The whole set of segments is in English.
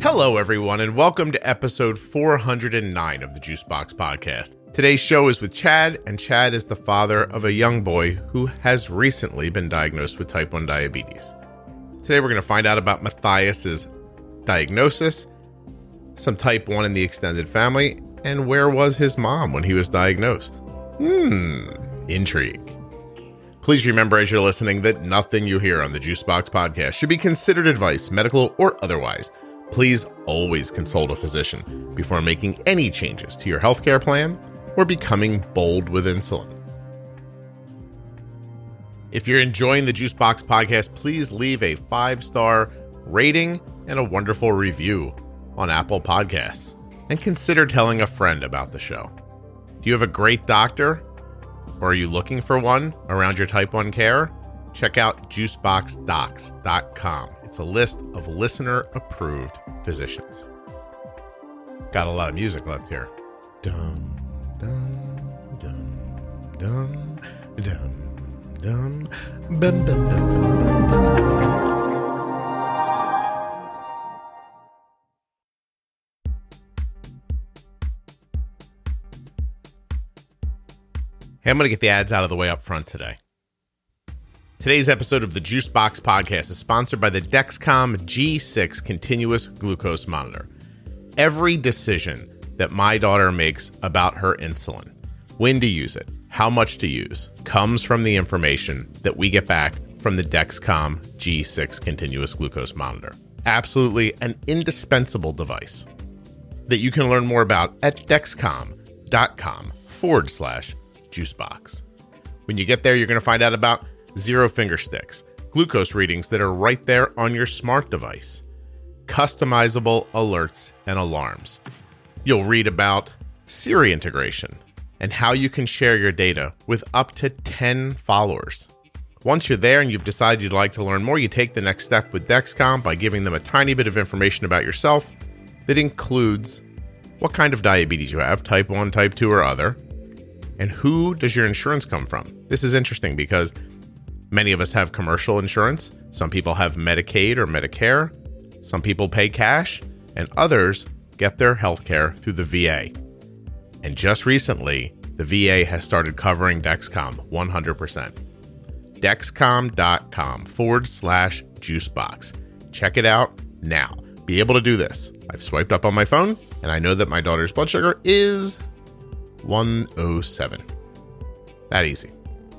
Hello, everyone, and welcome to episode 409 of the Juicebox Podcast. Today's show is with Chad, and Chad is the father of a young boy who has recently been diagnosed with type 1 diabetes. Today, we're going to find out about Matthias's diagnosis, some type 1 in the extended family, and where was his mom when he was diagnosed. Hmm, intrigue. Please remember as you're listening that nothing you hear on the Juicebox podcast should be considered advice, medical or otherwise. Please always consult a physician before making any changes to your healthcare plan or becoming bold with insulin. If you're enjoying the Juicebox podcast, please leave a five star rating and a wonderful review on Apple Podcasts. And consider telling a friend about the show. Do you have a great doctor? Or are you looking for one around your type 1 care? Check out juiceboxdocs.com. It's a list of listener approved physicians. Got a lot of music left here. Dum, dum, dum, dum, dum, dum, Hey, I'm going to get the ads out of the way up front today. Today's episode of the Juicebox Podcast is sponsored by the Dexcom G6 continuous glucose monitor. Every decision that my daughter makes about her insulin, when to use it, how much to use, comes from the information that we get back from the Dexcom G6 continuous glucose monitor. Absolutely an indispensable device that you can learn more about at dexcom.com forward slash juicebox. When you get there, you're going to find out about zero finger sticks, glucose readings that are right there on your smart device, customizable alerts and alarms. You'll read about Siri integration and how you can share your data with up to 10 followers. Once you're there and you've decided you'd like to learn more, you take the next step with Dexcom by giving them a tiny bit of information about yourself that includes what kind of diabetes you have, type 1, type 2, or other, and who does your insurance come from. This is interesting because many of us have commercial insurance, some people have Medicaid or Medicare, some people pay cash, and others get their health care through the VA. And just recently, the VA has started covering Dexcom 100%. Dexcom.com forward slash juicebox. Check it out now. Be able to do this. I've swiped up on my phone, and I know that my daughter's blood sugar is 107. That easy.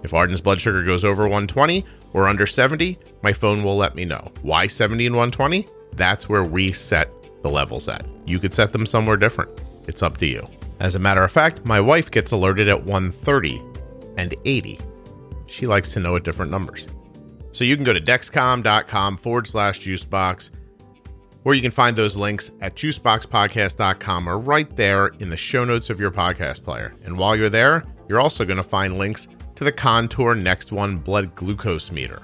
If Arden's blood sugar goes over 120 or under 70, my phone will let me know. Why 70 and 120? That's where we set the levels at. You could set them somewhere different. It's up to you. As a matter of fact, my wife gets alerted at 130 and 80. She likes to know at different numbers. So you can go to dexcom.com forward slash juicebox, or you can find those links at juiceboxpodcast.com or right there in the show notes of your podcast player. And while you're there, you're also going to find links to the Contour Next One blood glucose meter.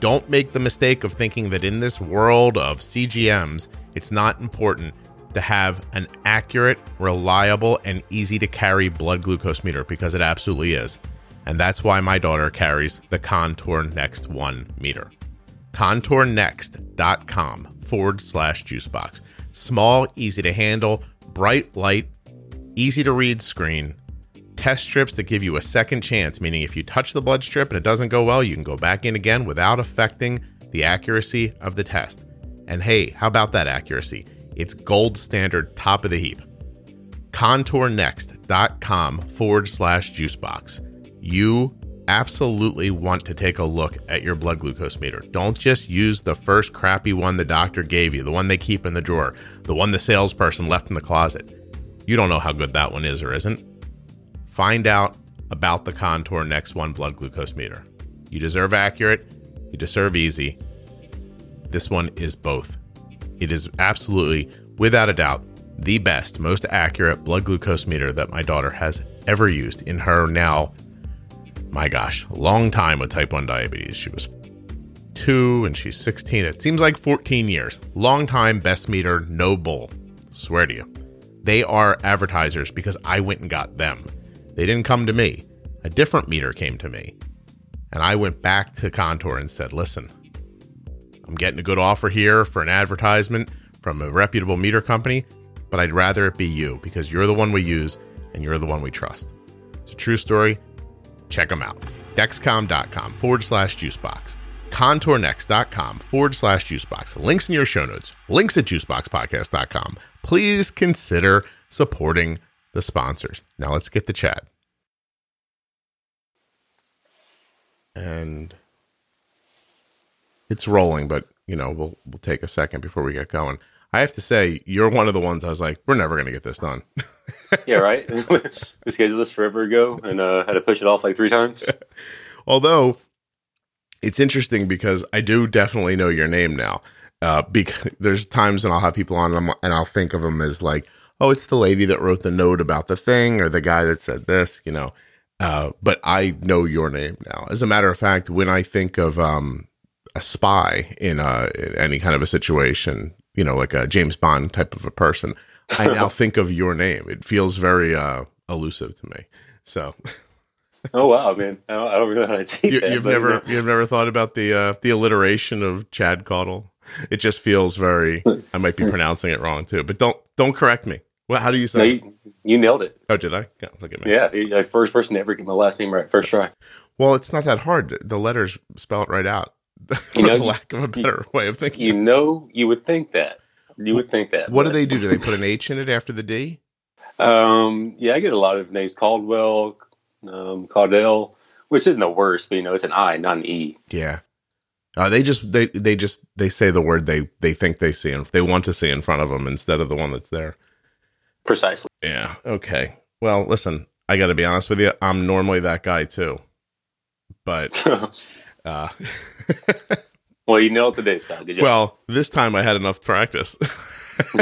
Don't make the mistake of thinking that in this world of CGMs, it's not important to have an accurate, reliable, and easy to carry blood glucose meter because it absolutely is. And that's why my daughter carries the Contour Next One meter. ContourNext.com forward slash juicebox. Small, easy to handle, bright light, easy to read screen. Test strips that give you a second chance, meaning if you touch the blood strip and it doesn't go well, you can go back in again without affecting the accuracy of the test. And hey, how about that accuracy? It's gold standard, top of the heap. ContourNext.com forward slash juicebox. You absolutely want to take a look at your blood glucose meter. Don't just use the first crappy one the doctor gave you, the one they keep in the drawer, the one the salesperson left in the closet. You don't know how good that one is or isn't. Find out about the Contour Next One blood glucose meter. You deserve accurate, you deserve easy. This one is both. It is absolutely, without a doubt, the best, most accurate blood glucose meter that my daughter has ever used in her now my gosh, long time with type 1 diabetes. She was two and she's 16. It seems like 14 years. Long time, best meter, no bull. Swear to you. They are advertisers because I went and got them. They didn't come to me. a different meter came to me. And I went back to Contour and said, listen, I'm getting a good offer here for an advertisement from a reputable meter company, but I'd rather it be you because you're the one we use and you're the one we trust. It's a true story. Check them out. Dexcom.com forward slash juicebox. Contournext.com forward slash juicebox. Links in your show notes. Links at juiceboxpodcast.com. Please consider supporting the sponsors. Now let's get to Chad. And it's rolling, but you know, we'll we'll take a second before we get going. I have to say, you're one of the ones I was like, we're never going to get this done. yeah, right. we scheduled this forever ago and uh, had to push it off like three times. Although it's interesting because I do definitely know your name now. Uh, because there's times when I'll have people on and I'll think of them as like, oh, it's the lady that wrote the note about the thing or the guy that said this, you know. Uh, but I know your name now. As a matter of fact, when I think of um, a spy in, a, in any kind of a situation, you know, like a James Bond type of a person, I now think of your name. It feels very uh, elusive to me. So. oh wow, man! I don't, I don't know how to take you, that. You've never, you have never thought about the uh, the alliteration of Chad Caudle. It just feels very. I might be pronouncing it wrong too, but don't don't correct me. Well, how do you say? No, you, you, nailed it. Oh, did I? Yeah, look at me. Yeah, the first person to ever get my last name right, first try. Well, it's not that hard. The letters spell it right out. For you know, lack of a better you, way of thinking. You know, you would think that. You would think that. What but. do they do? Do they put an H in it after the D? Um, yeah, I get a lot of names. Caldwell, um, Caudell, which isn't the worst, but you know, it's an I, not an E. Yeah. Uh, they just they they just they say the word they they think they see and they want to see in front of them instead of the one that's there. Precisely. Yeah. Okay. Well, listen, I got to be honest with you. I'm normally that guy too, but uh, well, you nailed today, Scott. Well, this time I had enough practice.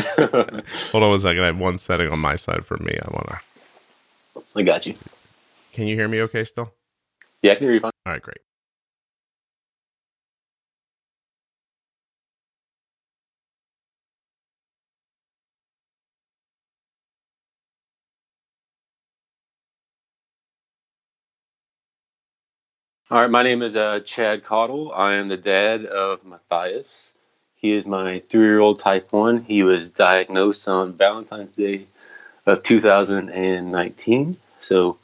Hold on one second. I have one setting on my side for me. I wanna. I got you. Can you hear me? Okay, still. Yeah, I can hear you fine. All right, great. All right, my name is uh, Chad Caudle. I am the dad of Matthias. He is my three year old type 1. He was diagnosed on Valentine's Day of 2019. So,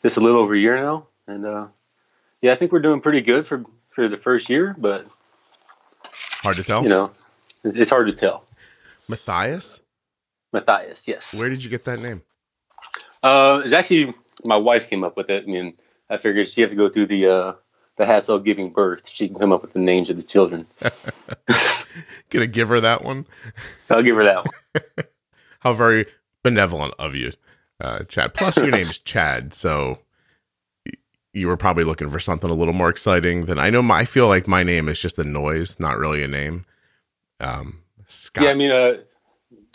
just a little over a year now. And uh, yeah, I think we're doing pretty good for, for the first year, but hard to tell. You know, it's hard to tell. Matthias? Matthias, yes. Where did you get that name? Uh, it's actually my wife came up with it. I mean, I figured she have to go through the uh, the hassle of giving birth. She can come up with the names of the children. Gonna give her that one. So I'll give her that one. How very benevolent of you, uh, Chad. Plus, your name's Chad, so you were probably looking for something a little more exciting than I know. My, I feel like my name is just a noise, not really a name. Um, Scott. Yeah, I mean, uh,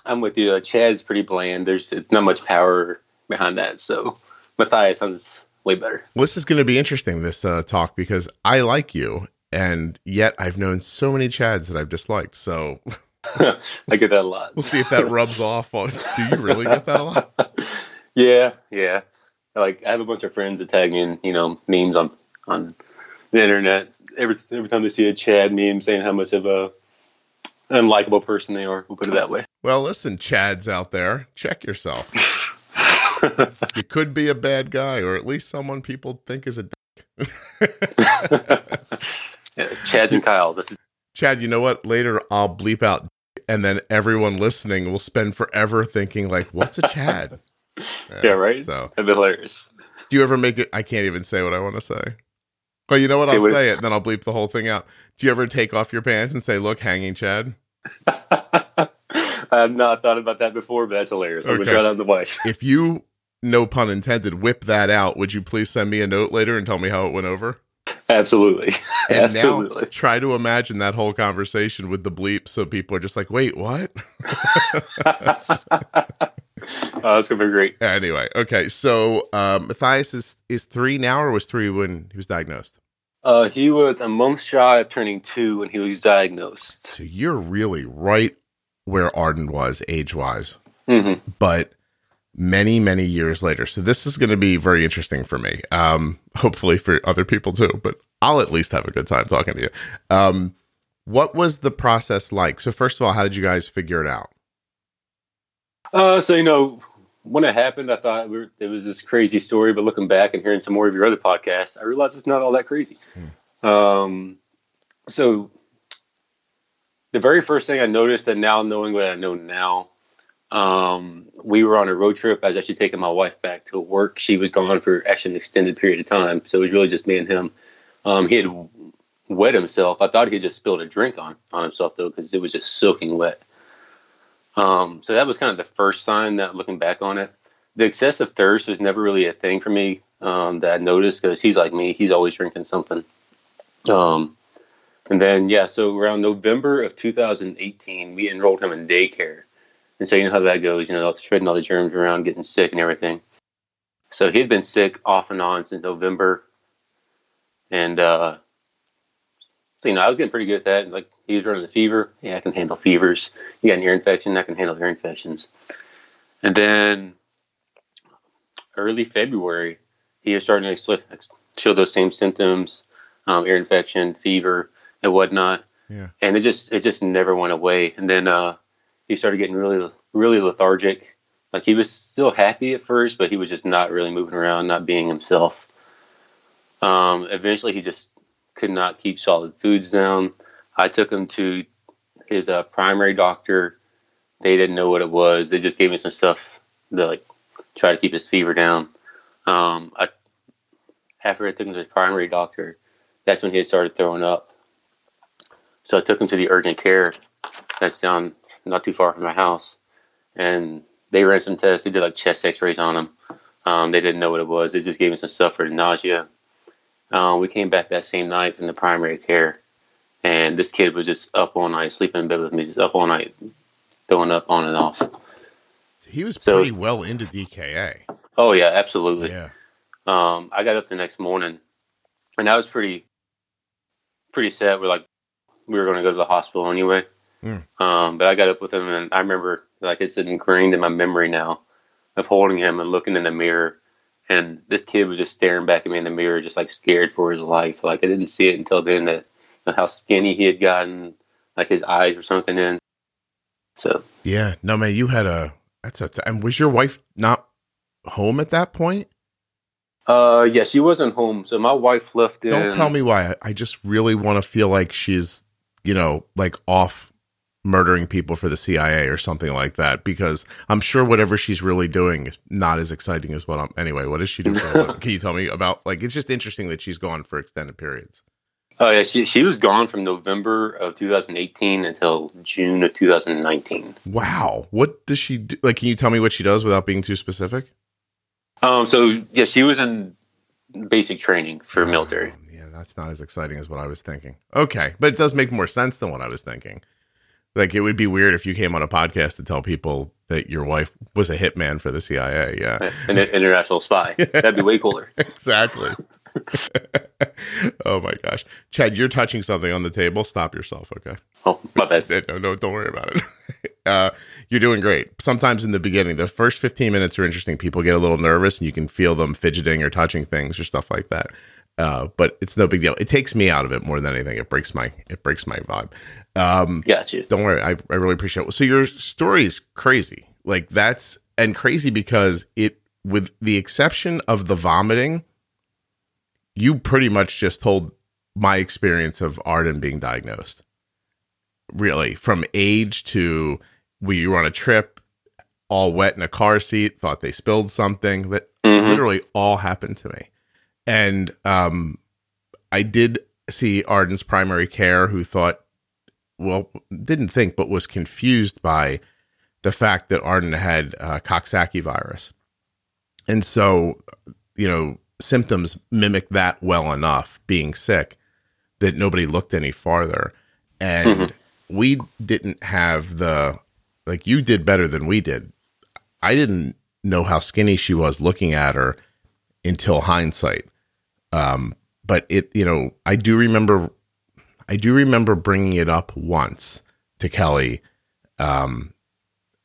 I'm with you. Uh, Chad's pretty bland. There's not much power behind that. So Matthias sounds way better. Well, this is going to be interesting, this uh, talk, because I like you, and yet I've known so many Chads that I've disliked. So I get that a lot. We'll see if that rubs off. On, do you really get that a lot? yeah, yeah. Like I have a bunch of friends that tag me in, you know, memes on on the internet. Every every time they see a Chad meme saying how much of a unlikable person they are, we'll put it that way. Well, listen, Chads out there, check yourself. you could be a bad guy, or at least someone people think is a dick. Chads and Kyles. That's Chad, you know what? Later I'll bleep out, and then everyone listening will spend forever thinking, like, "What's a Chad?" Yeah, yeah right. So that'd be hilarious. Do you ever make it? I can't even say what I want to say. But you know what? Say I'll what say it, then I'll bleep the whole thing out. Do you ever take off your pants and say, "Look, hanging Chad"? I have not thought about that before, but that's hilarious. I'm gonna try that on the wife. If you, no pun intended, whip that out, would you please send me a note later and tell me how it went over? Absolutely. And Absolutely. now try to imagine that whole conversation with the bleep so people are just like, wait, what? oh, that's gonna be great. Anyway, okay. So uh, Matthias is is three now or was three when he was diagnosed? Uh, he was a month shy of turning two when he was diagnosed. So you're really right where Arden was age wise. Mm-hmm. But many, many years later. So this is going to be very interesting for me. Um, hopefully for other people too, but I'll at least have a good time talking to you. Um, what was the process like? So first of all, how did you guys figure it out? Uh, so you know, when it happened, I thought we were, it was this crazy story. But looking back and hearing some more of your other podcasts, I realized it's not all that crazy. Hmm. Um, so the very first thing I noticed, and now knowing what I know now, um, we were on a road trip. I was actually taking my wife back to work. She was gone for actually an extended period of time, so it was really just me and him. Um, he had wet himself. I thought he just spilled a drink on on himself though, because it was just soaking wet. Um, so that was kind of the first sign that looking back on it. The excessive thirst was never really a thing for me um, that I noticed because he's like me; he's always drinking something. Um, and then yeah, so around November of 2018, we enrolled him in daycare. And so you know how that goes, you know, spreading all the germs around, getting sick and everything. So he had been sick off and on since November. And uh, so, you know, I was getting pretty good at that. Like, he was running a fever. Yeah, I can handle fevers. You got an ear infection. I can handle ear infections. And then early February, he was starting to show those same symptoms um, ear infection, fever, and whatnot. Yeah. And it just it just never went away. And then uh, he started getting really really lethargic. Like he was still happy at first, but he was just not really moving around, not being himself. Um, eventually, he just could not keep solid foods down. I took him to his uh, primary doctor. They didn't know what it was. They just gave me some stuff to like try to keep his fever down. Um, I, after I took him to his primary doctor, that's when he started throwing up. So I took him to the urgent care that's down not too far from my house, and they ran some tests. They did like chest X-rays on him. Um, they didn't know what it was. They just gave him some stuff for nausea. Um, we came back that same night from the primary care, and this kid was just up all night, sleeping in bed with me, just up all night, throwing up on and off. He was so, pretty well into DKA. Oh yeah, absolutely. Yeah. Um, I got up the next morning, and I was pretty, pretty sad. We're like, we were going to go to the hospital anyway. Mm. Um, but I got up with him, and I remember like it's ingrained in my memory now of holding him and looking in the mirror. And this kid was just staring back at me in the mirror, just like scared for his life. Like I didn't see it until then that you know, how skinny he had gotten, like his eyes were sunken in. So yeah, no man, you had a that's a. And was your wife not home at that point? Uh, yeah, she wasn't home. So my wife left. Don't tell me why. I just really want to feel like she's, you know, like off murdering people for the CIA or something like that because I'm sure whatever she's really doing is not as exciting as what I'm anyway what is she doing? Can you tell me about like it's just interesting that she's gone for extended periods. Oh yeah she, she was gone from November of 2018 until June of 2019 wow. What does she do like can you tell me what she does without being too specific? Um so yeah she was in basic training for oh, military. Yeah that's not as exciting as what I was thinking. Okay but it does make more sense than what I was thinking like it would be weird if you came on a podcast to tell people that your wife was a hitman for the CIA. Yeah, an international spy. That'd be way cooler. exactly. oh my gosh, Chad, you're touching something on the table. Stop yourself, okay? Oh, my bad. No, no, don't worry about it. Uh, you're doing great. Sometimes in the beginning, the first 15 minutes are interesting. People get a little nervous, and you can feel them fidgeting or touching things or stuff like that. Uh, but it's no big deal. It takes me out of it more than anything. It breaks my it breaks my vibe. Um, gotcha. Don't worry. I, I really appreciate it. So your story is crazy. Like that's and crazy because it, with the exception of the vomiting, you pretty much just told my experience of Arden being diagnosed. Really, from age to we were on a trip, all wet in a car seat, thought they spilled something. That mm-hmm. literally all happened to me. And um, I did see Arden's primary care who thought, well, didn't think, but was confused by the fact that Arden had uh, Coxsackie virus. And so, you know, symptoms mimic that well enough, being sick, that nobody looked any farther. And mm-hmm. we didn't have the, like, you did better than we did. I didn't know how skinny she was looking at her until hindsight. Um, but it, you know, I do remember, I do remember bringing it up once to Kelly, um,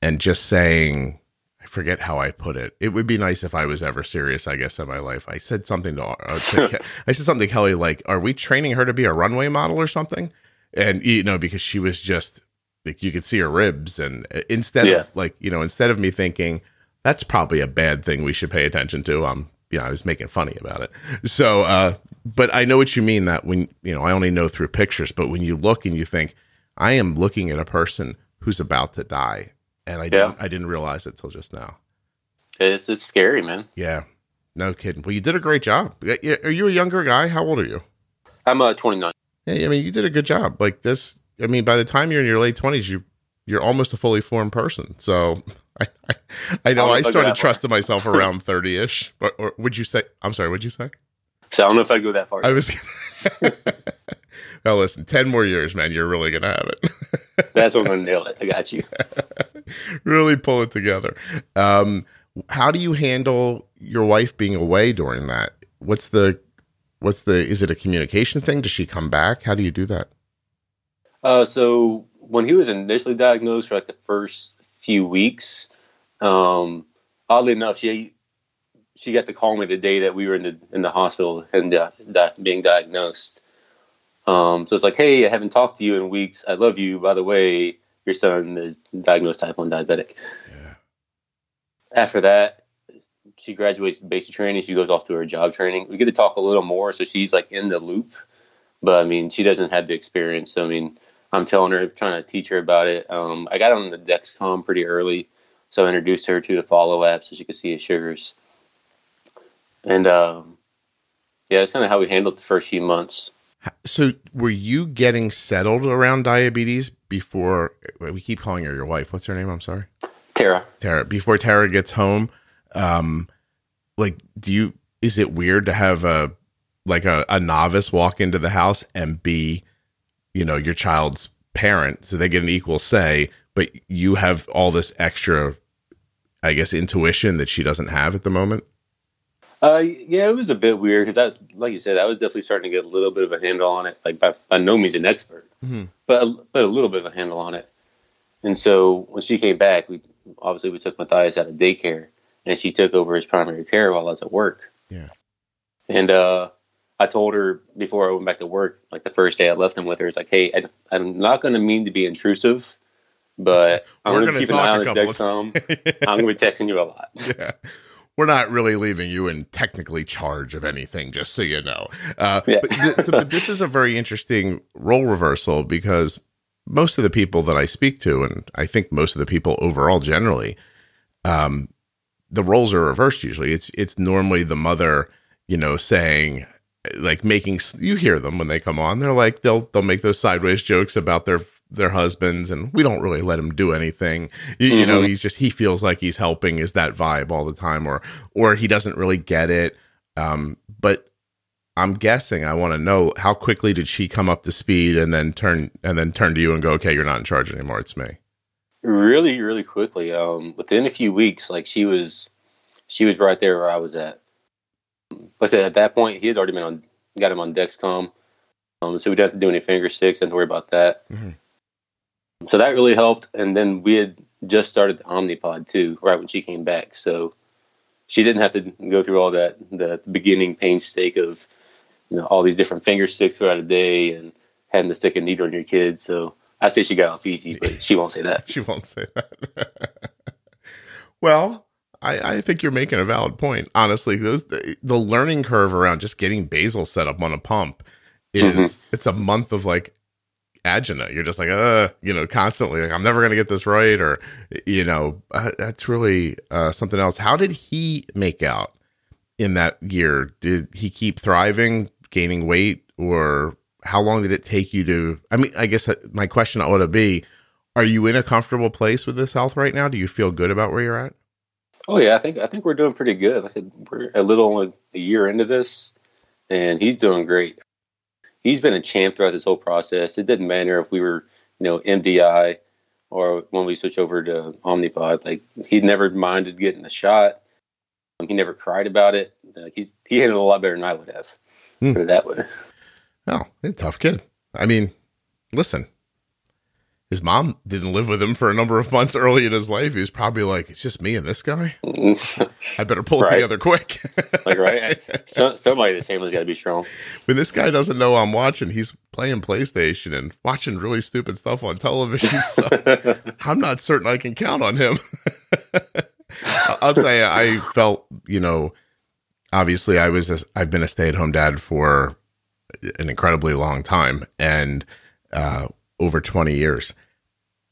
and just saying, I forget how I put it. It would be nice if I was ever serious. I guess in my life, I said something to, uh, to Ke- I said something to Kelly like, "Are we training her to be a runway model or something?" And you know, because she was just like you could see her ribs, and uh, instead Yeah. of like you know, instead of me thinking that's probably a bad thing we should pay attention to, um, you know, I was making funny about it. So, uh, but I know what you mean that when you know, I only know through pictures, but when you look and you think, I am looking at a person who's about to die, and I didn't, I didn't realize it till just now. It's it's scary, man. Yeah, no kidding. Well, you did a great job. Yeah, yeah, Are you a younger guy? How old are you? I'm uh 29. Yeah, I mean, you did a good job. Like this, I mean, by the time you're in your late twenties, you you're almost a fully formed person. So I I, I know I I if I go started trusting myself around thirty ish. Or, or would you say? I'm sorry. Would you say? So I don't know if I go that far. I was. well, listen, ten more years, man. You're really gonna have it. That's when I'm gonna nail it. I got you. really pull it together. Um, how do you handle your wife being away during that? What's the what's the is it a communication thing? Does she come back? How do you do that? Uh, so when he was initially diagnosed for like the first few weeks, um, oddly enough, she she got to call me the day that we were in the in the hospital and uh, di- being diagnosed. Um, so it's like, hey, I haven't talked to you in weeks. I love you. By the way, your son is diagnosed type one diabetic. Yeah. After that, she graduates basic training. She goes off to her job training. We get to talk a little more, so she's like in the loop. But I mean, she doesn't have the experience. So I mean, I'm telling her, trying to teach her about it. Um, I got on the Dexcom pretty early, so I introduced her to the Follow app so she could see his sugars. And um, yeah, that's kind of how we handled the first few months. So, were you getting settled around diabetes before we keep calling her your wife? What's her name? I'm sorry, Tara. Tara. Before Tara gets home, um, like, do you? Is it weird to have a like a, a novice walk into the house and be, you know, your child's parent, so they get an equal say, but you have all this extra, I guess, intuition that she doesn't have at the moment. Uh, yeah, it was a bit weird because I, like you said, I was definitely starting to get a little bit of a handle on it. Like by, by no means an expert, Mhm. but a, but a little bit of a handle on it. And so when she came back, we obviously we took Matthias out of daycare, and she took over his primary care while I was at work. Yeah. And uh, I told her before I went back to work, like the first day I left him with her, it's like, hey, I, I'm not going to mean to be intrusive, but I'm We're going gonna keep an eye on the couple of Dexcom. I'm going to be texting you a lot. yeah. We're not really leaving you in technically charge of anything, just so you know. Uh, Yeah. but, th- so, but this is a very interesting role reversal because most of the people that I speak to, and I think most of the people overall generally, um, the roles are reversed. Usually, it's it's normally the mother, you know, saying like making you hear them when they come on. They're like they'll they'll make those sideways jokes about their their husbands, and we don't really let him do anything. You, you know, Mhm. he's just he feels like he's helping. Is that vibe all the time, or or he doesn't really get it? Um, but I'm guessing I want to know how quickly did she come up to speed and then turn and then turn to you and go, okay, you're not in charge anymore. It's me. really really quickly um within a few weeks like she was she was right there where i was at like i said at that point he had already been on got him on dexcom um so we didn't have to do any finger sticks didn't have to worry about that Mhm. So that really helped. And then we had just started the omnipod too right when she came back. So she didn't have to go through all that the beginning painstake of you know all these different finger sticks throughout a day and having to stick a needle in your kid. So i say she got off easy but she won't say that. She won't say that. well, I, I think you're making a valid point. Honestly, those the, the learning curve around just getting basal set up on a pump is mm-hmm. it's a month of like agina. You're just like, uh, you know, constantly like I'm never gonna get this right, or you know, uh, that's really uh, something else. How did he make out in that year? Did he keep thriving, gaining weight, or how long did it take you to? I mean, I guess my question ought to be are you in a comfortable place with this health right now? Do you feel good about where you're at? Oh yeah, I think I think we're doing pretty good. I said we're a little a year into this, and he's doing great. He's been a champ throughout this whole process. It didn't matter if we were, you know, MDI or when we switched over to Omnipod. Like he never minded getting a shot. Um, he never cried about it. Like he's he handled it a lot better than I would have. Hmm. Put it that way. Oh, he's a tough kid. I mean, listen, his mom didn't live with him for a number of months early in his life. He was probably like, "It's just me and this guy. I better pull Right. it together quick." like right, so, somebody in this family's got to be strong. when this guy doesn't know I'm watching, he's playing PlayStation and watching really stupid stuff on television. So I'm not certain I can count on him. I'll tell you, I felt, you know, obviously I was, a, I've been a stay at home dad for an incredibly long time and uh, over 20 years.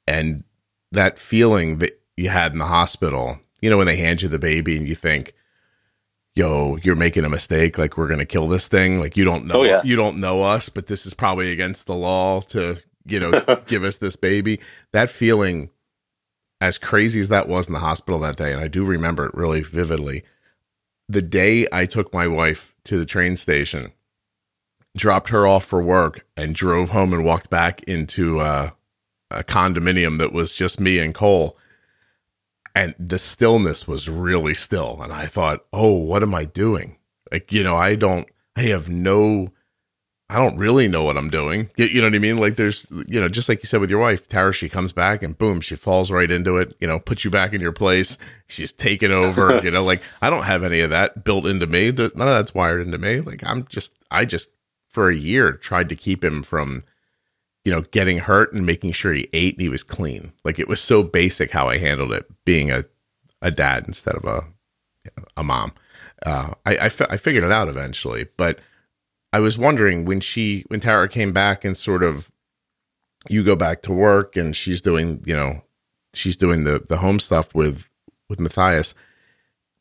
And that feeling that you had in the hospital, you know, when they hand you the baby and you think, yo, you're making a mistake. Like we're going to kill this thing. Like you don't know, Oh, yeah. you don't know us, but this is probably against the law to, you know, give us this baby. That feeling, as crazy as that was in the hospital that day, and I do remember it really vividly. The day I took my wife to the train station, dropped her off for work, and drove home and walked back into uh, a condominium that was just me and Cole. And the stillness was really still. And I thought, oh, what am I doing? Like, you know, I don't, I have no, I don't really know what I'm doing. You, you know what I mean? Like, there's, you know, just like you said with your wife, Tara, she comes back and boom, she falls right into it, you know, puts you back in your place. She's taken over, you know, like I don't have any of that built into me. None of that's wired into me. Like, I'm just, I just, for a year, tried to keep him from, you know, getting hurt and making sure he ate and he was clean. Like, it was so basic how I handled it, being a, a dad instead of a, a mom. Uh, I, I, fi- I figured it out eventually, but I was wondering when she when Tara came back and sort of you go back to work and she's doing you know she's doing the the home stuff with with Matthias.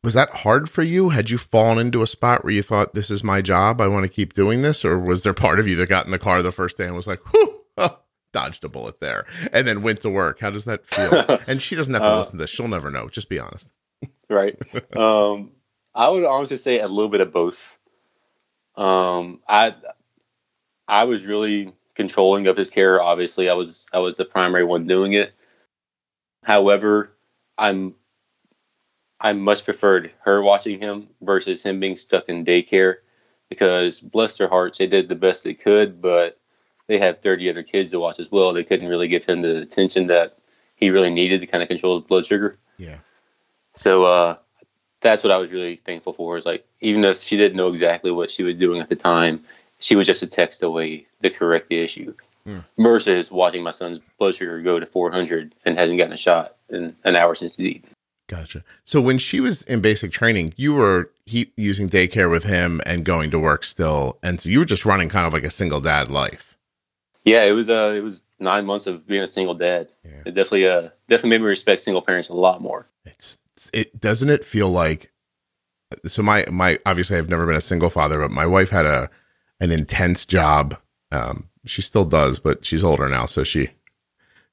Was that hard for you? Had you fallen into a spot where you thought this is my job? I want to keep doing this, or was there part of you that got in the car the first day and was like, "Whew, oh, dodged a bullet there," and then went to work? How does that feel? and she doesn't have to Uh, listen to this; she'll never know. Just be honest. right? Um, I would honestly say a little bit of both. Um, I I was really controlling of his care. Obviously, I was I was the primary one doing it. However, I'm I much preferred her watching him versus him being stuck in daycare because bless their hearts, they did the best they could, but they had 30 other kids to watch as well. They couldn't really give him the attention that he really needed to kind of control his blood sugar. Yeah, So uh, that's what I was really thankful for. Is like even if she didn't know exactly what she was doing at the time, she was just a text away to correct the issue. Hmm. Versus watching my son's blood sugar go to 400 and hasn't gotten a shot in an hour since he's eaten. Gotcha. So when she was in basic training, you were he using daycare with him and going to work still, and so you were just running kind of like a single dad life. Yeah, it was uh, it was nine months of being a single dad. Yeah. It definitely uh, definitely made me respect single parents a lot more. It's it doesn't it feel like so my my obviously I've never been a single father, but my wife had a an intense job. Um, she still does, but she's older now, so she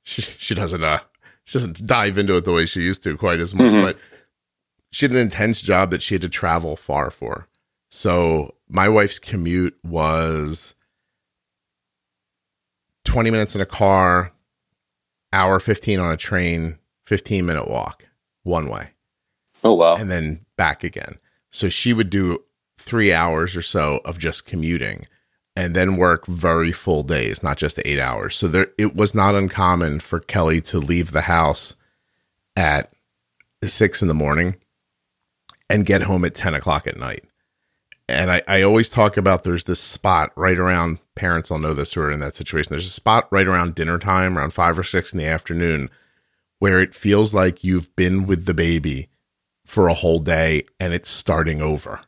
she she doesn't uh she doesn't dive into it the way she used to quite as much. Mhm. But she had an intense job that she had to travel far for. So my wife's commute was twenty minutes in a car, hour fifteen on a train, fifteen minute walk one way Oh wow, and then back again. So she would do three hours or so of just commuting and then work very full days, not just eight hours. So there, it was not uncommon for Kelly to leave the house at six in the morning and get home at 10 o'clock at night. And I, I always talk about there's this spot right around parents will know this who are in that situation. There's a spot right around dinner time, around five or six in the afternoon, where it feels like you've been with the baby for a whole day and it's starting over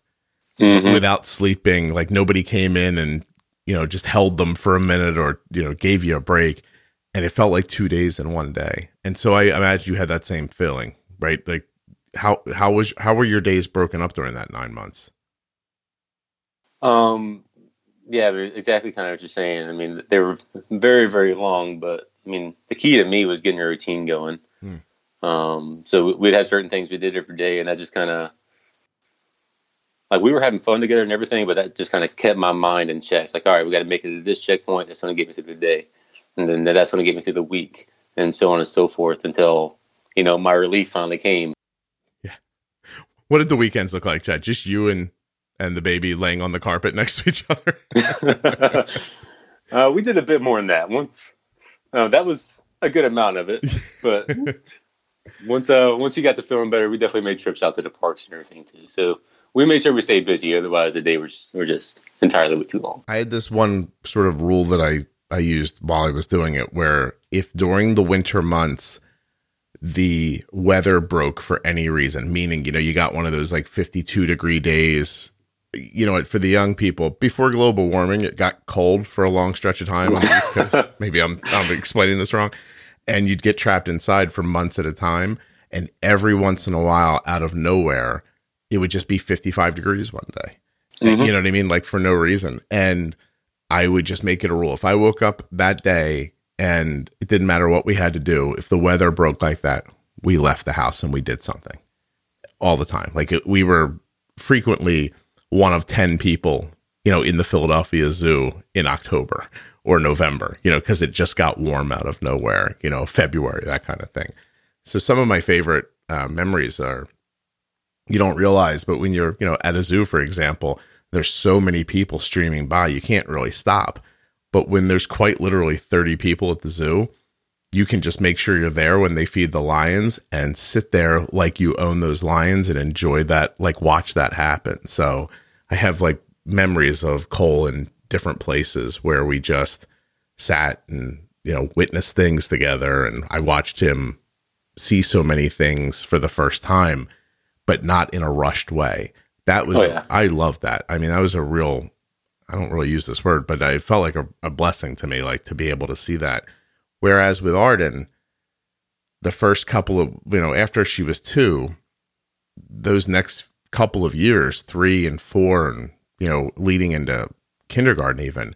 Mhm. without sleeping. Like nobody came in and, you know, just held them for a minute or, you know, gave you a break. And it felt like two days in one day. And so I imagine you had that same feeling, right? Like how, how was, how were your days broken up during that nine months? Um, yeah, exactly kind of what you're saying. I mean, they were very, very long, but I mean, the key to me was getting a routine going. Hmm. Um, so we'd have certain things we did every day, and that just kind of like we were having fun together and everything, but that just kind of kept my mind in check. It's like, all right, we got to make it to this checkpoint. That's going to get me through the day, and then that's going to get me through the week, and so on and so forth until you know my relief finally came. Yeah. What did the weekends look like, Chad? Just you and, and the baby laying on the carpet next to each other? uh, we did a bit more than that. Once uh, that was a good amount of it, but once uh once he got the feeling better, we definitely made trips out to the parks and everything too. So we made sure we stayed busy. Otherwise, the day was just, were just entirely too long. I had this one sort of rule that I I used while I was doing it, where if during the winter months the weather broke for any reason, meaning you know you got one of those like fifty two degree days. You know, for the young people, before global warming, it got cold for a long stretch of time on the East Coast. Maybe I'm, I'm explaining this wrong. And you'd get trapped inside for months at a time. And every once in a while, out of nowhere, it would just be 55 degrees one day. Mm-hmm. You know what I mean? Like for no reason. And I would just make it a rule. If I woke up that day and it didn't matter what we had to do, if the weather broke like that, we left the house and we did something all the time. Like we were frequently one of 10 people, you know, in the Philadelphia Zoo in October or November, you know, because it just got warm out of nowhere, you know, February, that kind of thing. So some of my favorite uh, memories are you don't realize, but when you're, you know, at a zoo, for example, there's so many people streaming by, you can't really stop. But when there's quite literally 30 people at the zoo, you can just make sure you're there when they feed the lions and sit there like you own those lions and enjoy that, like watch that happen. So I have like memories of Cole in different places where we just sat and, you know, witnessed things together. And I watched him see so many things for the first time but not in a rushed way. That was, oh, yeah. I love that. I mean, that was a real, I don't really use this word, but it felt like a, a blessing to me, like to be able to see that. Whereas with Arden, the first couple of, you know, after she was two, those next couple of years, three and four, and, you know, leading into kindergarten even,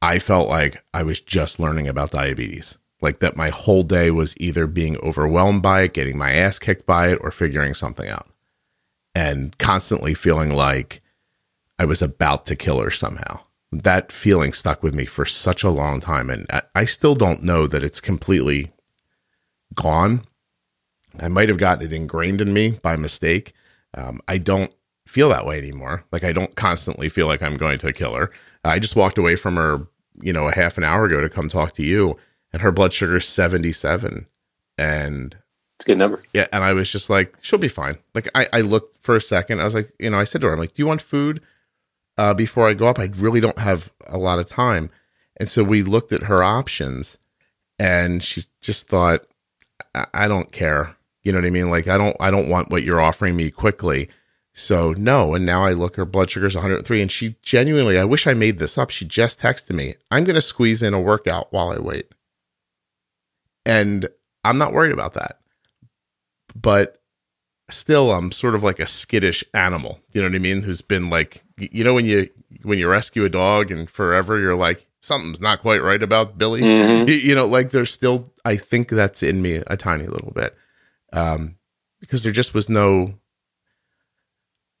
I felt like I was just learning about diabetes like that my whole day was either being overwhelmed by it, getting my ass kicked by it, or figuring something out. And constantly feeling like I was about to kill her somehow. That feeling stuck with me for such a long time. And I still don't know that it's completely gone. I might have gotten it ingrained in me by mistake. Um, I don't feel that way anymore. Like I don't constantly feel like I'm going to kill her. I just walked away from her, you know, a half an hour ago to come talk to you and her blood sugar is 77 and it's a good number. Yeah and i was just like she'll be fine. Like i, I looked for a second. I was like you know i said to her i'm like do you want food uh, before i go up? I really don't have a lot of time. And so we looked at her options and she just thought I, I don't care. You know what i mean? Like i don't i don't want what you're offering me quickly. So no, and now I look, her blood sugar is 103, and she genuinely, I wish I made this up. She just texted me, I'm going to squeeze in a workout while I wait. And I'm not worried about that. But still I'm sort of like a skittish animal. You know what I mean? Who's been like you know when you when you rescue a dog and forever you're like something's not quite right about Billy. Mm-hmm. You, you, know, like there's still I think that's in me a tiny little bit. Um because there just was no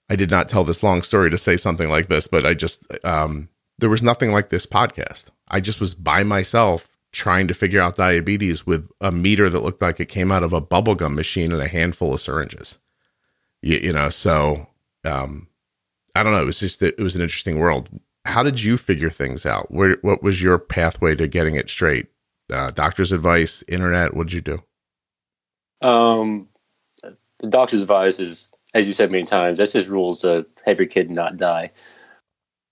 I did not tell this long story to say something like this, but I just um there was nothing like this podcast. I just was by myself trying to figure out diabetes with a meter that looked like it came out of a bubblegum machine and a handful of syringes. You, you know, so um, I don't know. It was just it was an interesting world. How did you figure things out? Where what was your pathway to getting it straight? Uh, doctor's advice, internet. What did you do? Um, the doctor's advice is, as you said many times, that's just rules to have your kid not die.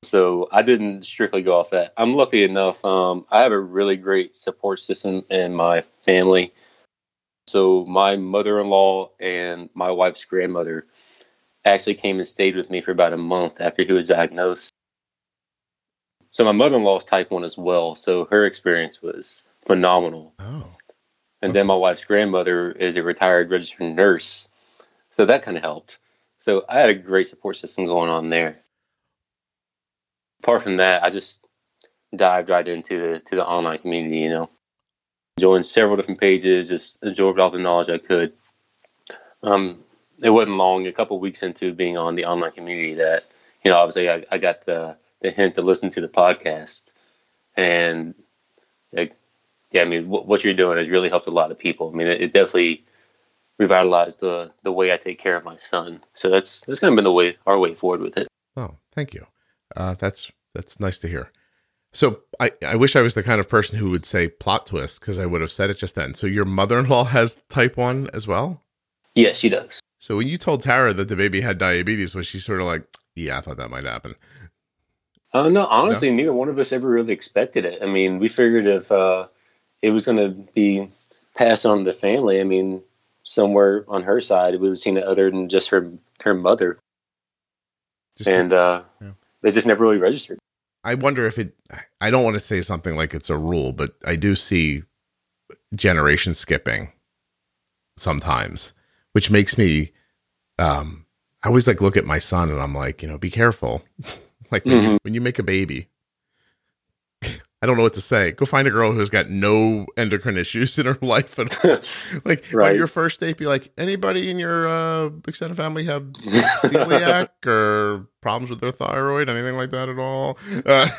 So I didn't strictly go off that. I'm lucky enough. Um, I have a really great support system in my family. So my mother-in-law and my wife's grandmother actually came and stayed with me for about a month after he was diagnosed. So my mother-in-law is type one as well. So her experience was phenomenal. Oh. And okay. then my wife's grandmother is a retired registered nurse. So that kind of helped. So I had a great support system going on there apart from that, I just dived right into the to the online community. You know, joined several different pages, just absorbed all the knowledge I could. Um, it wasn't long, a couple weeks into being on the online community, that you know, obviously, I, I got the the hint to listen to the podcast, and yeah, I mean, w- what you're doing has really helped a lot of people. I mean, it, it definitely revitalized the the way I take care of my son. So that's that's kind of been the way our way forward with it. Oh, thank you. Uh, that's that's nice to hear. So I, I wish I was the kind of person who would say plot twist because I would have said it just then. So your mother in law has type one as well? Yes, she does. So when you told Tara that the baby had diabetes, was she sort of like, yeah, I thought that might happen? Uh, no, honestly, no? neither one of us ever really expected it. I mean, we figured if uh, it was going to be passed on to the family, I mean, somewhere on her side, we would have seen it other than just her her mother. Just and uh, yeah. They just never really registered. I wonder if it. I don't want to say something like it's a rule, but I do see generation skipping sometimes, which makes me. Um, I always like look at my son and I'm like, you know, be careful. like when, mm-hmm. you, when you make a baby, I don't know what to say. Go find a girl who's got no endocrine issues in her life at all. like right. on your first date, be like, anybody in your uh, extended family have celiac or problems with their thyroid, anything like that at all? Uh,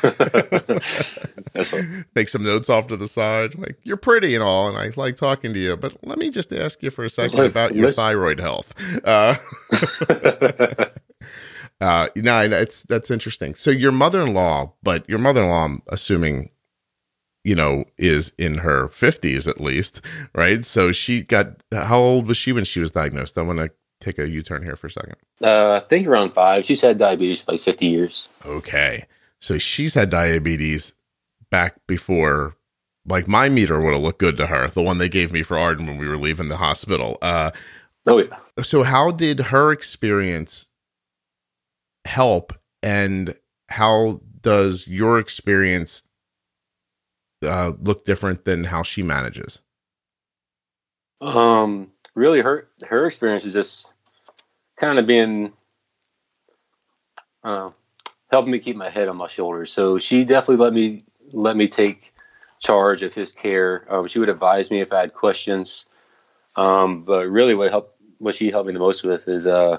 make some notes off to the side. Like you're pretty and all, and I like talking to you, but let me just ask you for a second about your thyroid health. Uh, uh, no, it's that's interesting. So your mother-in-law, but your mother-in-law, I'm assuming you know, is in her 50s at least, right? So she got, how old was she when she was diagnosed? I want to take a U turn here for a second. Uh, I think around five. She's had diabetes for like 50 years. Okay. So she's had diabetes back before, like my meter would have looked good to her, the one they gave me for Arden when we were leaving the hospital. Uh, oh, yeah. So how did her experience help and how does your experience uh, look different than how she manages? Um, really, her her experience is just kind of being uh, helping me keep my head on my shoulders. So she definitely let me let me take charge of his care. Um, she would advise me if I had questions. Um, but really, what helped what she helped me the most with is uh,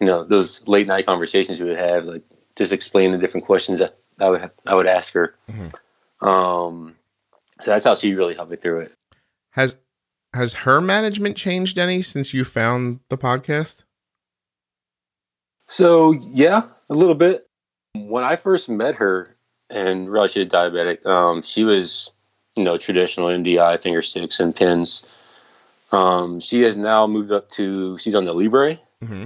you know those late night conversations we would have, like just explaining the different questions that I would have, I would ask her. Mm-hmm. Um, so that's how she really helped me through it. Has has her management changed any since you found the podcast? So yeah, a little bit. When I first met her and realized she was diabetic, um, she was, you know, traditional MDI finger sticks and pens. Um, she has now moved up to she's on the Libre, mm-hmm.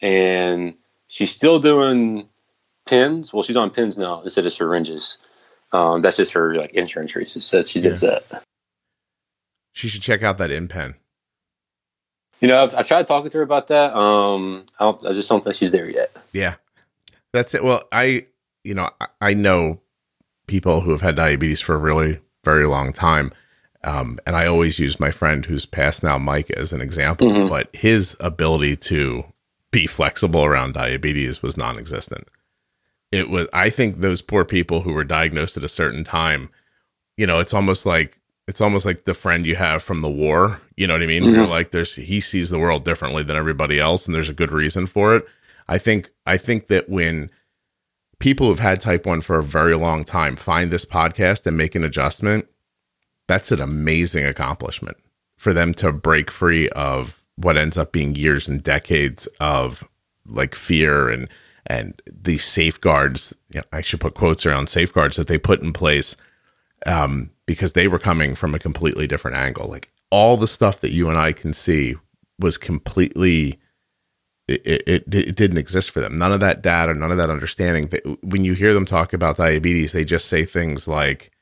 and she's still doing pens. Well, she's on pens now instead of syringes. Um, that's just her like insurance reasons that she does yeah. that. She should check out that InPen. You know, I've, I've tried talking to her about that. Um, I, I, just don't think she's there yet. Yeah, that's it. Well, I, you know, I, I know people who have had diabetes for a really very long time. Um, and I always use my friend who's passed now, Mike, as an example. Mm-hmm. But his ability to be flexible around diabetes was non-existent it was i think those poor people who were diagnosed at a certain time you know it's almost like it's almost like the friend you have from the war you know what i mean mm-hmm. You're like there's he sees the world differently than everybody else and there's a good reason for it i think i think that when people who've had type 1 for a very long time find this podcast and make an adjustment that's an amazing accomplishment for them to break free of what ends up being years and decades of like fear and and the safeguards, you know, I should put quotes around safeguards that they put in place um, because they were coming from a completely different angle. Like all the stuff that you and I can see was completely, it, it, it didn't exist for them. None of that data, none of that understanding. When you hear them talk about diabetes, they just say things like,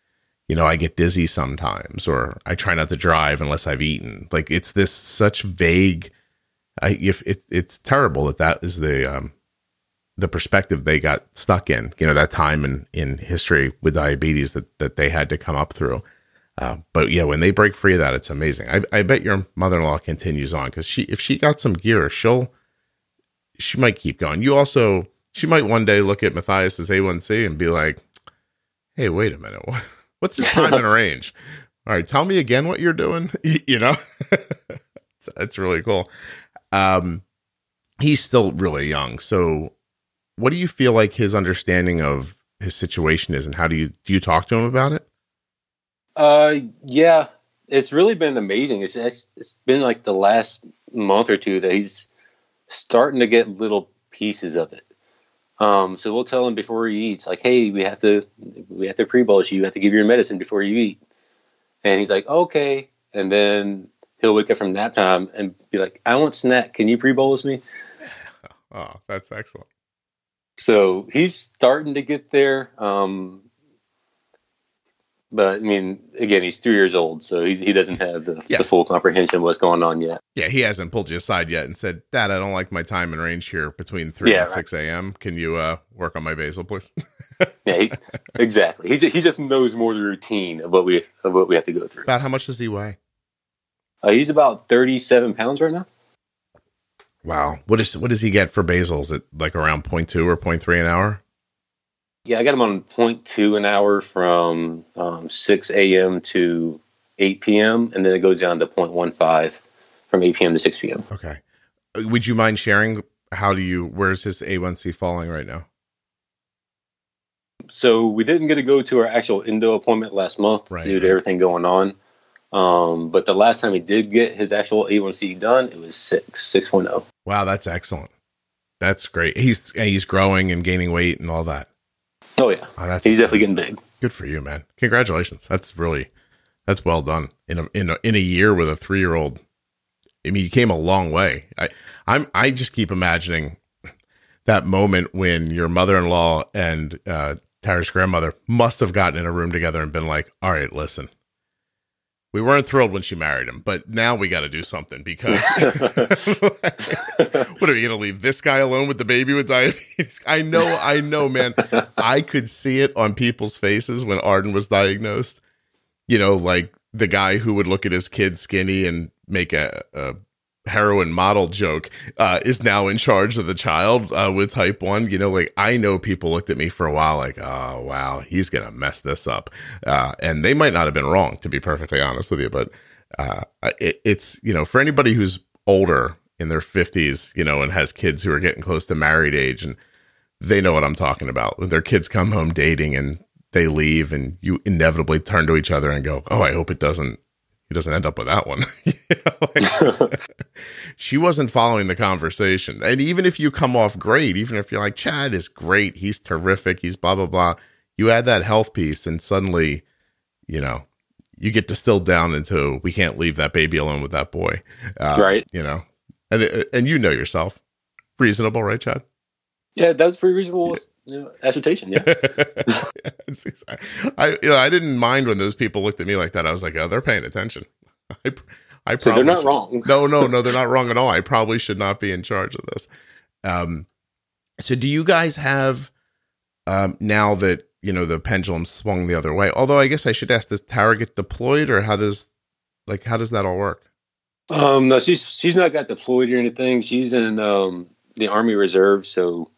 you know, I get dizzy sometimes, or I try not to drive unless I've eaten. Like it's this such vague. I, if it's it's terrible that that is the um, the perspective they got stuck in, you know, that time in, in history with diabetes that, that they had to come up through. Uh, but yeah, when they break free of that, it's amazing. I, I bet your mother-in-law continues on because she, if she got some gear, she'll, she might keep going. You also, she might one day look at Matthias's A1C and be like, Hey, wait a minute. What's his time and range? All right. Tell me again what you're doing. you know, it's, it's really cool. Um, he's still really young. So what do you feel like his understanding of his situation is, and how do you do you talk to him about it? Uh, yeah, it's really been amazing. It's it's, it's been like the last month or two that he's starting to get little pieces of it. Um, so we'll tell him before he eats, like, hey, we have to we have to pre-bolus you. You have to give your medicine before you eat. And he's like, okay. And then he'll wake up from nap time and be like, I want snack. Can you pre-bolus me? Oh, that's excellent. So he's starting to get there. Um, but I mean, again, he's three years old, so he, he doesn't have the, Yeah. the full comprehension of what's going on yet. Yeah, he hasn't pulled you aside yet and said, "Dad, I don't like my time and range here between three Yeah, and right. six a.m. Can you uh, work on my basal, please?" Yeah, he, exactly. He just, he just knows more the routine of what we of what we have to go through. About how much does he weigh? Uh, he's about thirty seven pounds right now. Wow, what is what does he get for basal? Is it like around 0.2 or 0.3 an hour? Yeah, I got him on 0.2 an hour from um, six a.m. to eight p.m. and then it goes down to 0.15 from eight p.m. to six p.m. Okay. Uh, Would you mind sharing how do you where's his A1C falling right now? So we didn't get to go to our actual endo appointment last month Right, due to right. everything going on. Um, but the last time he did get his actual A1C done, it was six, oh. 6.0. Wow, that's excellent. That's great. He's he's growing and gaining weight and all that. Oh yeah, Oh, that's he's definitely getting big. good for you, man. Congratulations. That's really that's well done in a in a, in a year with a three year old. I mean, you came a long way. I I'm I just keep imagining that moment when your mother in law and uh, Tyra's grandmother must have gotten in a room together and been like, "All right, listen." We weren't thrilled when she married him, but now we got to do something because what are we going to leave this guy alone with the baby with diabetes? I know, I know, man. I could see it on people's faces when Arden was diagnosed. You know, like the guy who would look at his kid skinny and make a, a heroin model joke uh, is now in charge of the child uh, with type 1 you know like i know people looked at me for a while like oh wow he's gonna mess this up. Uh, and they might not have been wrong to be perfectly honest with you but uh, it, it's you know for anybody who's older in their 50s you know and has kids who are getting close to married age and they know what i'm talking about. When their kids come home dating and they leave and you inevitably turn to each other and go oh i hope it doesn't he doesn't end up with that one like- she wasn't following the conversation. And even if you come off great, even if you're like, Chad is great, he's terrific, he's blah, blah, blah, you add that health piece and suddenly, you know, you get distilled down into we can't leave that baby alone with that boy. Uh, Right. You know, and, and you know yourself. Reasonable, right, Chad? yeah, that was pretty reasonable you know, assertion. Yeah. I, you know, I didn't mind when those people looked at me like that. I was like, oh, they're paying attention. I, I So they're not should- wrong. no, no, no, they're not wrong at all. I probably should not be in charge of this. Um, so do you guys have um, now that you know the pendulum swung the other way? Although I guess I should ask: Does Tara get deployed, or how does like how does that all work? Um, no, she's she's not got deployed or anything. She's in um, the Army Reserve, so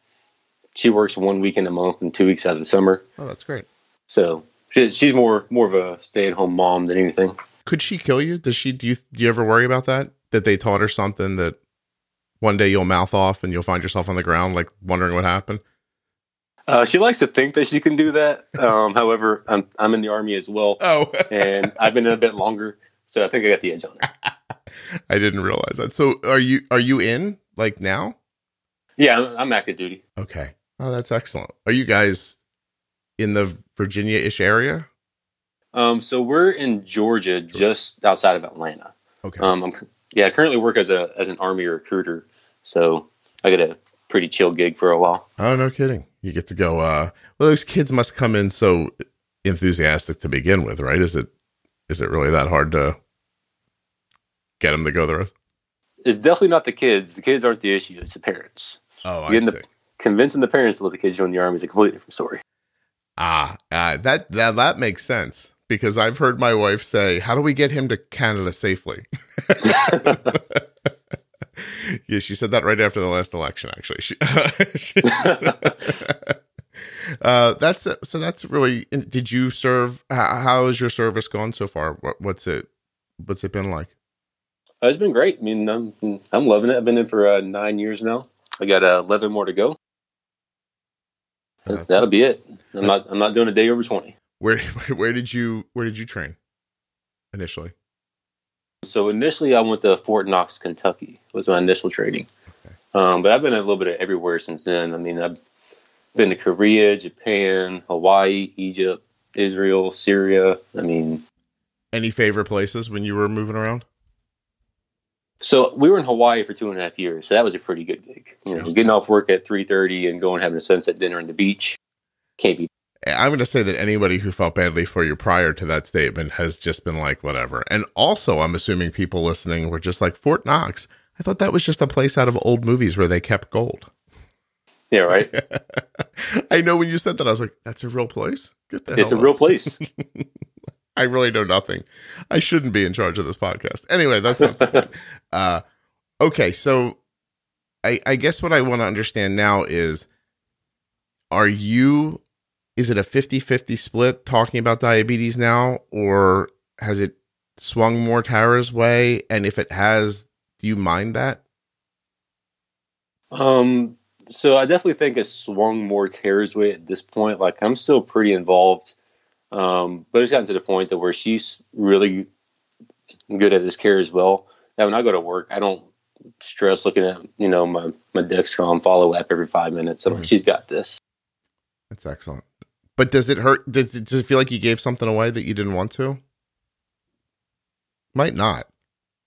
she works one weekend a month and two weeks out of the summer. Oh, that's great. So she, she's more more of a stay at home mom than anything. Could she kill you? Does she? Do you do you ever worry about that? That they taught her something that one day you'll mouth off and you'll find yourself on the ground, like wondering what happened. Uh, she likes to think that she can do that. Um, however, I'm I'm in the Army as well, Oh, and I've been in a bit longer, so I think I got the edge on her. I didn't realize that. So are you are you in like now? Yeah, I'm, I'm active duty. Okay. Oh, that's excellent. Are you guys in the Virginia-ish area? Um, so we're in Georgia, just outside of Atlanta. Okay. Um, I'm yeah, I currently work as a as an Army recruiter, so I get a pretty chill gig for a while. oh, no kidding. You get to go. Uh, well, those kids must come in so enthusiastic to begin with, right? Is it is it really that hard to get them to go the rest? It's definitely not the kids. The kids aren't the issue. It's the parents. Oh, I see. the- Convincing the parents to let the kids join the army is a completely different story. Ah, uh, that that that makes sense because I've heard my wife say, "How do we get him to Canada safely?" yeah, she said that right after the last election. Actually, she, she- uh, that's so. That's really. Did you serve? How, how has your service gone so far? What, what's it? What's it been like? Uh, it's been great. I mean, I'm I'm loving it. I've been in for uh, nine years now. I got uh, eleven more to go. That's- That'll be it. I'm not I'm not doing a day over twenty. Where where did you where did you train initially? So initially, I went to Fort Knox, Kentucky. Was my initial training. Um, but I've been a little bit of everywhere since then. I mean, I've been to Korea, Japan, Hawaii, Egypt, Israel, Syria. I mean, any favorite places when you were moving around? So we were in Hawaii for two and a half years. So that was a pretty good gig. You know, getting off work at three thirty and going having a sunset dinner on the beach can't be. I'm going to say that anybody who felt badly for you prior to that statement has just been like, whatever. And also, I'm assuming people listening were just like, Fort Knox. I thought that was just a place out of old movies where they kept gold. Yeah, right. I know when you said that, I was like, that's a real place. it's a real place. I really know nothing. I shouldn't be in charge of this podcast. Anyway, that's not the point. Uh, okay, so I, I guess what I want to understand now is are you is it a 50-50 split talking about diabetes now or has it swung more Tara's way and if it has do you mind that um so i definitely think it's swung more Tara's way at this point like i'm still pretty involved um but it's gotten to the point that where she's really good at this care as well now when i go to work i don't stress looking at you know my my dexcom follow up every five minutes i'm mm-hmm. like she's got this that's excellent. But does it hurt? Does it, does it feel like you gave something away that you didn't want to? Might not.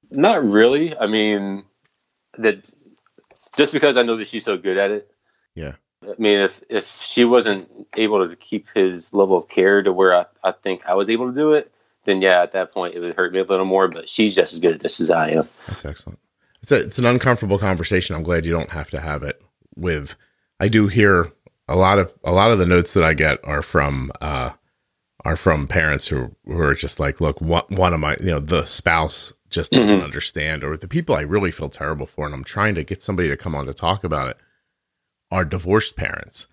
Not really. I mean, that just because I know that she's so good at it. Yeah. I mean, if if she wasn't able to keep his level of care to where I, I think I was able to do it, then yeah, at that point it would hurt me a little more. But she's just as good at this as I am. That's excellent. It's a, it's an uncomfortable conversation. I'm glad you don't have to have it with. I do hear a lot of a lot of the notes that I get are from uh, are from parents who who are just like, look, one, one of my you know the spouse just doesn't mm-hmm. understand, or the people I really feel terrible for, and I'm trying to get somebody to come on to talk about it, are divorced parents.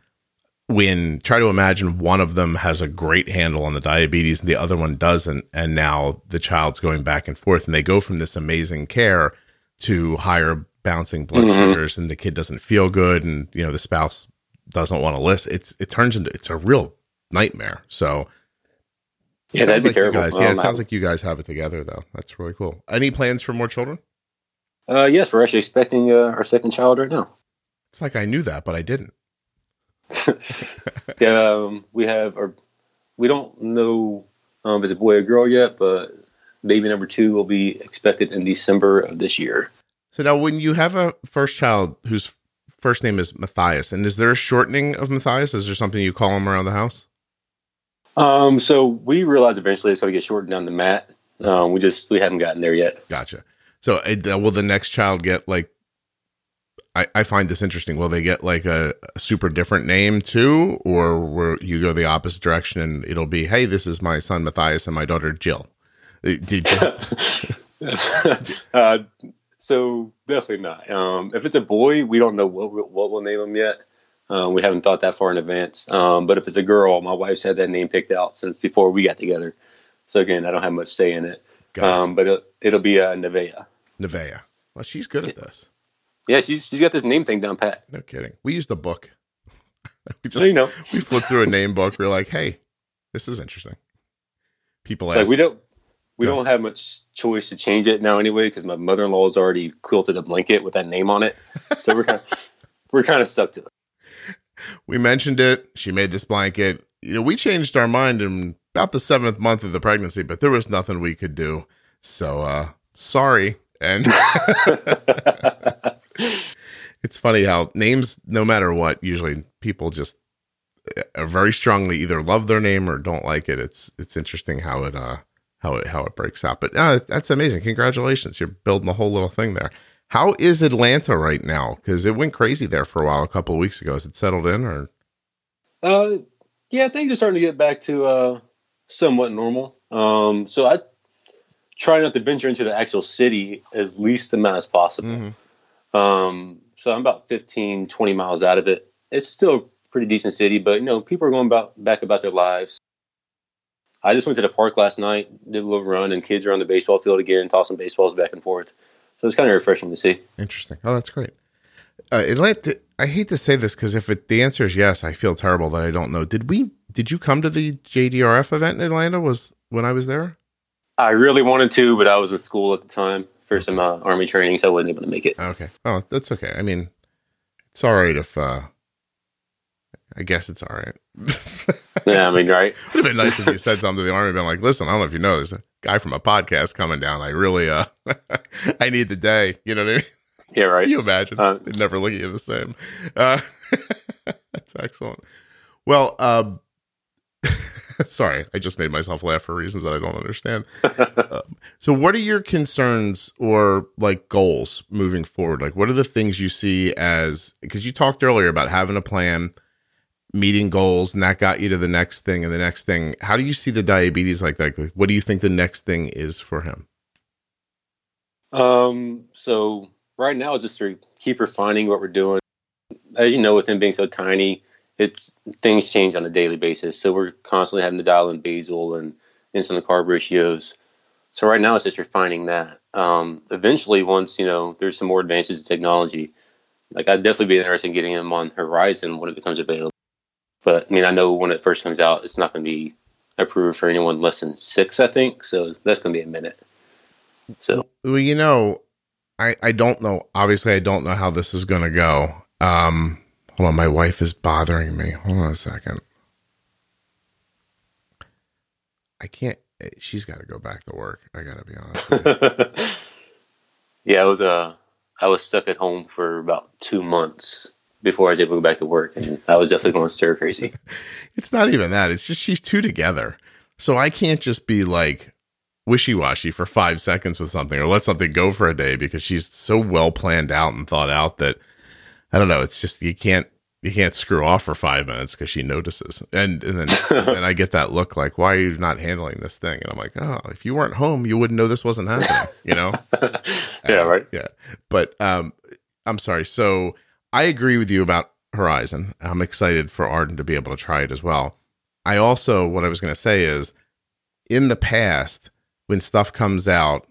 When try to imagine one of them has a great handle on the diabetes and the other one doesn't, and now the child's going back and forth, and they go from this amazing care to higher bouncing blood mm-hmm. sugars, and the kid doesn't feel good, and you know the spouse doesn't want to listen, it's it turns into it's a real nightmare. So yeah, that'd be like terrible. Guys, yeah, it sounds like you guys have it together though. That's really cool. Any plans for more children? Uh, yes, we're actually expecting uh, our second child right now. It's like I knew that, but I didn't. yeah, um, we have our. We don't know um, if it's a boy or girl yet, but baby number two will be expected in December of this year. So now, when you have a first child whose first name is Matthias. And is there a shortening of Matthias? Is there something you call him around the house? Um, so we realized eventually it's going to get shortened down to Matt. Um, we just we haven't gotten there yet. Gotcha. So uh, will the next child get like? I, I find this interesting. Will they get like a, a super different name too, or will you go the opposite direction and it'll be, hey, this is my son Matthias and my daughter Jill. Uh, did you? uh, so definitely not. Um, if it's a boy, we don't know what what we'll name him yet. Um, we haven't thought that far in advance. Um, but if it's a girl, my wife's had that name picked out since before we got together. So again, I don't have much say in it. Gotcha. Um, but it'll, it'll be uh, Nevea. Nevea. Well, she's good at this. Yeah, she's she's got this name thing down pat. No kidding. We used the book. we just you know we flipped through a name book. We're like, hey, this is interesting. People ask. Like we don't we don't have much choice to change it now anyway because my mother in law has already quilted a blanket with that name on it. So we're kind of, we're kind of stuck to it. We mentioned it. She made this blanket. You know, we changed our mind in about the seventh month of the pregnancy, but there was nothing we could do. So uh sorry. And it's funny how names, no matter what, usually people just uh, very strongly either love their name or don't like it. It's it's interesting how it uh how it how it breaks out. But uh, that's amazing. Congratulations. You're building a whole little thing there. How is Atlanta right now? Because it went crazy there for a while a couple of weeks ago. Has it settled in or? Uh, yeah, things are starting to get back to uh, somewhat normal. Um, so I try not to venture into the actual city as least amount as possible. Mm-hmm. Um, so I'm about 15, 20 miles out of it. It's still a pretty decent city, but you know, people are going about back about their lives. I just went to the park last night, did a little run, and kids are on the baseball field again, tossing baseballs back and forth. So it's kind of refreshing to see. Interesting. Oh, that's great. Uh, Atlanta, I hate to say this because if it, the answer is yes, I feel terrible that I don't know. Did we? Did you come to the JDRF event in Atlanta? Was when I was there? I really wanted to, but I was in school at the time for some uh, army training, so I wasn't able to make it. Okay. Oh, that's okay. I mean, it's all right if uh, I guess it's all right. yeah, I mean, right. It Would have been nice if you said something to the army, been like, listen, I don't know if you know, there's a guy from a podcast coming down. I really, uh, I need the day. You know what I mean? Yeah, right. Can you imagine? Uh, They'd never look at you the same. Uh, that's excellent. Well, um, sorry, I just made myself laugh for reasons that I don't understand. um, so, what are your concerns or like goals moving forward? Like, what are the things you see as because you talked earlier about having a plan, meeting goals, and that got you to the next thing and the next thing. How do you see the diabetes like that? Like, what do you think the next thing is for him? Um, so right now, it's just to keep refining what we're doing. As you know, with him being so tiny, it's things change on a daily basis. So we're constantly having to dial in basal and insulin carb ratios. So right now it's just refining that. Um, eventually, once you know there's some more advances in technology, like I'd definitely be interested in getting them on Horizon when it becomes available. But I mean, I know when it first comes out, it's not going to be approved for anyone less than six, I think. So that's going to be a minute. So well, you know, I I don't know. Obviously, I don't know how this is going to go. Um, Hold on, my wife is bothering me. Hold on a second. I can't. She's got to go back to work. I got to be honest. yeah, I was uh, I was stuck at home for about two months before I was able to go back to work, and I was definitely going to stir crazy. it's not even that. It's just she's two together, so I can't just be like wishy washy for five seconds with something or let something go for a day because she's so well planned out and thought out that I don't know. It's just you can't you can't screw off for five minutes because she notices, and and then and I get that look like, why are you not handling this thing? And I'm like, oh, if you weren't home, you wouldn't know this wasn't happening. You know? yeah, right. Yeah, but um, I'm sorry. So I agree with you about Horizon. I'm excited for Arden to be able to try it as well. I also, what I was going to say is, in the past, when stuff comes out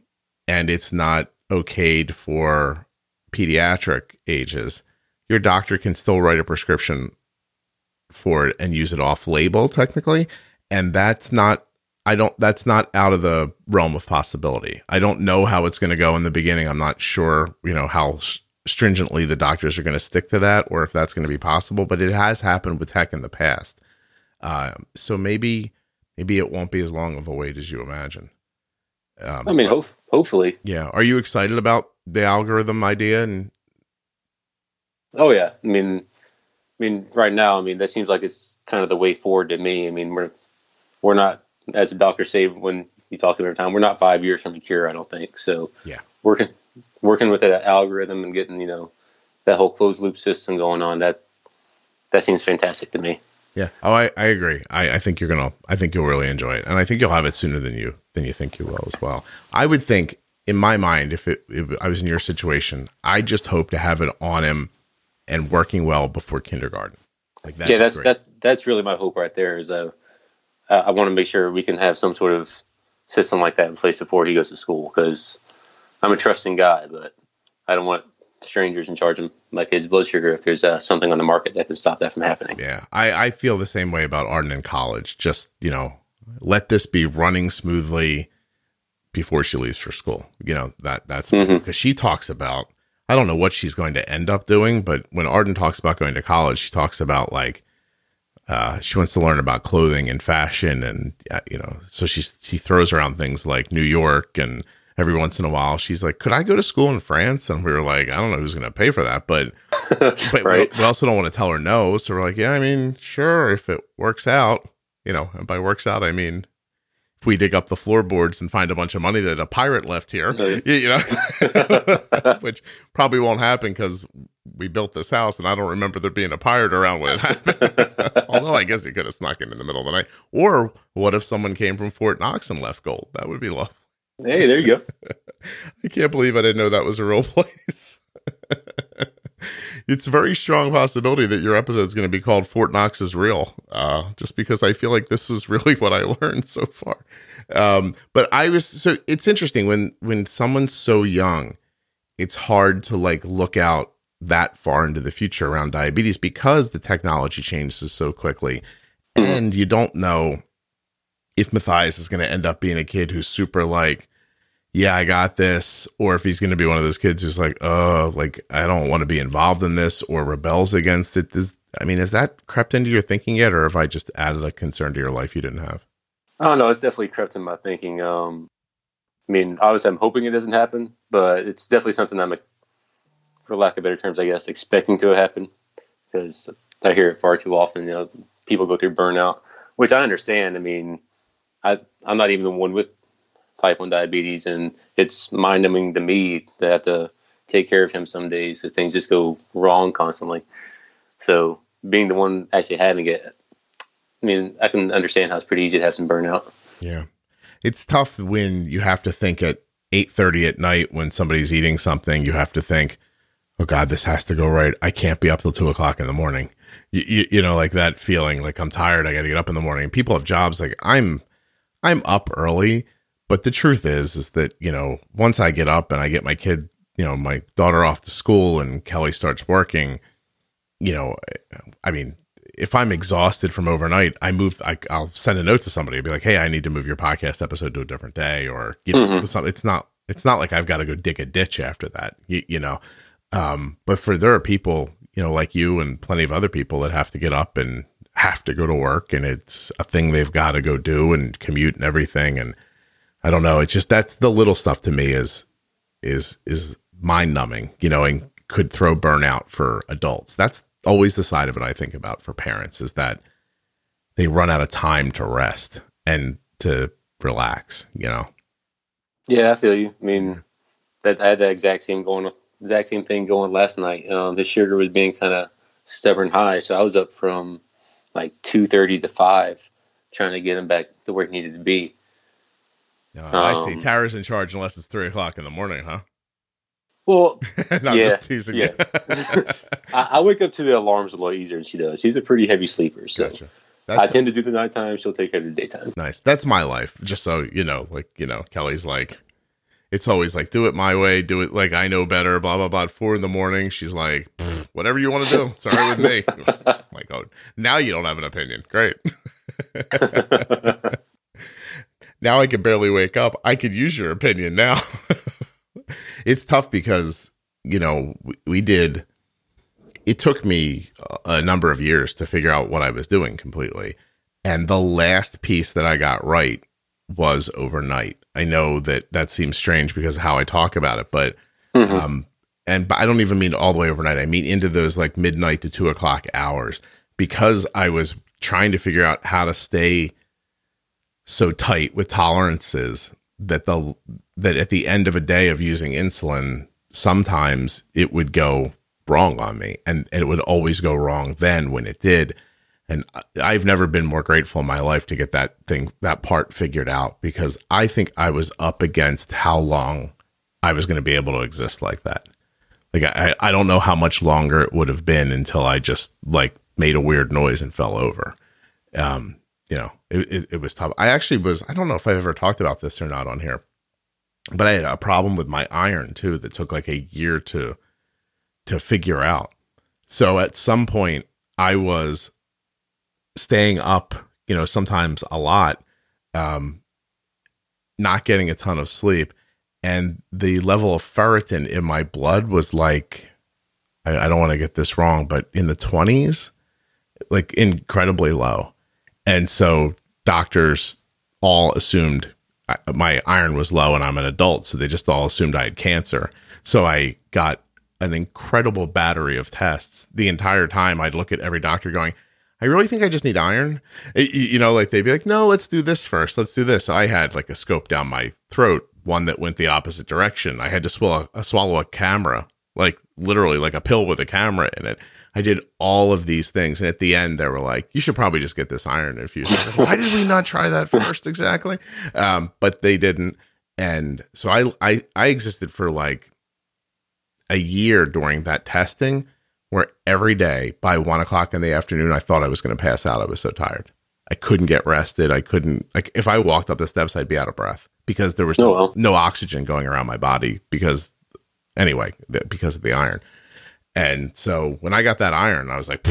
and it's not okayed for pediatric ages your doctor can still write a prescription for it and use it off label technically and that's not I don't that's not out of the realm of possibility. I don't know how it's going to go in the beginning. I'm not sure, you know, how stringently the doctors are going to stick to that or if that's going to be possible, but it has happened with tech in the past. Uh, so maybe maybe it won't be as long of a wait as you imagine. Um, I mean, but, hopefully. Yeah. Are you excited about the algorithm idea and Oh yeah, I mean, I mean, right now, I mean, that seems like it's kind of the way forward to me. I mean, we're we're not, as the doctor say when you talk to him every time, we're not five years from a cure. I don't think so. Yeah, working working with that algorithm and getting you know that whole closed loop system going on that that seems fantastic to me. Yeah. Oh, I, I agree. I, I think you're gonna. I think you'll really enjoy it, and I think you'll have it sooner than you than you think you will as well. I would think, in my mind, if it if I was in your situation, I just hope to have it on him and working well before kindergarten. Like that. Yeah, that's that. That's really my hope right there. Is uh, I want to make sure we can have some sort of system like that in place before he goes to school because I'm a trusting guy, but I don't want strangers in charge of my kid's blood sugar if there's uh, something on the market that can stop that from happening. Yeah, I, I feel the same way about Arden in college. Just you know, let this be running smoothly before she leaves for school. You know that that's because mm-hmm. she talks about I don't know what she's going to end up doing, but when Arden talks about going to college, she talks about like uh, she wants to learn about clothing and fashion, and uh, you know, so she she throws around things like New York, and every once in a while, she's like, "Could I go to school in France?" And we were like, "I don't know who's going to pay for that," but but right. we, we also don't want to tell her no, so we're like, "Yeah, I mean, sure, if it works out." You know, and by works out, I mean if we dig up the floorboards and find a bunch of money that a pirate left here, you know, which probably won't happen because we built this house and I don't remember there being a pirate around when it happened. Although I guess he could have snuck in in the middle of the night. Or what if someone came from Fort Knox and left gold? That would be lovely. Hey, there you go. I can't believe I didn't know that was a real place it's a very strong possibility that your episode is going to be called Fort Knox is real, uh, just because I feel like this is really what I learned so far. Um, but I was so it's interesting when when someone's so young, it's hard to like look out that far into the future around diabetes because the technology changes so quickly, and you don't know if Matthias is going to end up being a kid who's super like yeah, I got this, or if he's going to be one of those kids who's like, oh, like I don't want to be involved in this or rebels against it. This, I mean, has that crept into your thinking yet, or have I just added a concern to your life you didn't have? Oh don't. It's definitely crept in my thinking. Um, I mean, obviously, I'm hoping it doesn't happen, but it's definitely something I'm, for lack of better terms, I guess, expecting to happen because I hear it far too often. You know, people go through burnout, which I understand. I mean, I I'm not even the one with type one diabetes, and it's mind numbing to me to have to take care of him some days if things just go wrong constantly. So being the one actually having it, I mean, I can understand how it's pretty easy to have some burnout. Yeah, it's tough when you have to think at eight thirty at night when somebody's eating something. You have to think, "Oh God, this has to go right. I can't be up till two o'clock in the morning." You, you, you know, like that feeling, like I'm tired. I got to get up in the morning. People have jobs like I'm. I'm up early, but the truth is, is that you know, once I get up and I get my kid, you know, my daughter off to school and Kelly starts working, you know, I mean, if I'm exhausted from overnight, I move. I, will send a note to somebody. I'll be like, "Hey, I need to move your podcast episode to a different day," or you know, mm-hmm. something. It's not. It's not like I've got to go dig a ditch after that. You, you know, um, but for there are people, you know, like you and plenty of other people that have to get up and have to go to work, and it's a thing they've got to go do and commute and everything. And I don't know. It's just that's the little stuff to me is is is mind numbing. You know, and could throw burnout for adults. That's always the side of it I think about for parents is that they run out of time to rest and to relax, you know. Yeah, I feel you. I mean, that I had the exact same going, exact same thing going last night. Um, the sugar was being kind of stubborn high, so I was up from like two thirty to five, trying to get him back to where he needed to be. No, I see. Um, Tara's in charge unless it's three o'clock in the morning, huh? Well, no, yeah, just teasing yeah. I, I, wake up to the alarms a lot easier than she does. She's a pretty heavy sleeper, so gotcha. I tend to do the nighttime. She'll take care of the daytime. Nice. That's my life. Just so you know, like you know, Kelly's like, it's always like, do it my way, do it like I know better. Blah blah blah. At four in the morning, she's like, whatever you want to do. It's all right with me. like, oh, now you don't have an opinion. Great. Now I can barely wake up. I could use your opinion now it's tough because you know we, we did. It took me a number of years to figure out what I was doing completely, and the last piece that I got right was overnight. I know that that seems strange because of how I talk about it, but mm-hmm. um, and but I don't even mean all the way overnight. I mean into those like midnight to two o'clock hours because I was trying to figure out how to stay so tight with tolerances that the that at the end of a day of using insulin, sometimes it would go wrong on me, and, and it would always go wrong then when it did. And I've never been more grateful in my life to get that thing, that part figured out because I think I was up against how long I was going to be able to exist like that. Like, I, I don't know how much longer it would have been until I just like made a weird noise and fell over. Um, you know, it, it, it was tough. I actually was, I don't know if I've ever talked about this or not on here, but I had a problem with my iron too that took like a year to, to figure out. So at some point I was staying up, you know, sometimes a lot, um, not getting a ton of sleep. And the level of ferritin in my blood was like, I, I don't want to get this wrong, but in the 20s, like incredibly low. And so doctors all assumed uh, my iron was low and I'm an adult. So they just all assumed I had cancer. So I got an incredible battery of tests. The entire time I'd look at every doctor going, I really think I just need iron. You know, like they'd be like, no, let's do this first. Let's do this. I had like a scope down my throat, one that went the opposite direction. I had to swallow, uh, swallow a camera, like literally like a pill with a camera in it. I did all of these things. And at the end, they were like, you should probably just get this iron infusion. Like, Why did we not try that first exactly? Um, but they didn't. And so I, I, I existed for like a year during that testing where every day by one o'clock in the afternoon, I thought I was going to pass out. I was so tired. I couldn't get rested. I couldn't, like, if I walked up the steps, I'd be out of breath because there was oh, no, no oxygen going around my body because, anyway, because of the iron. And so when I got that iron, I was like,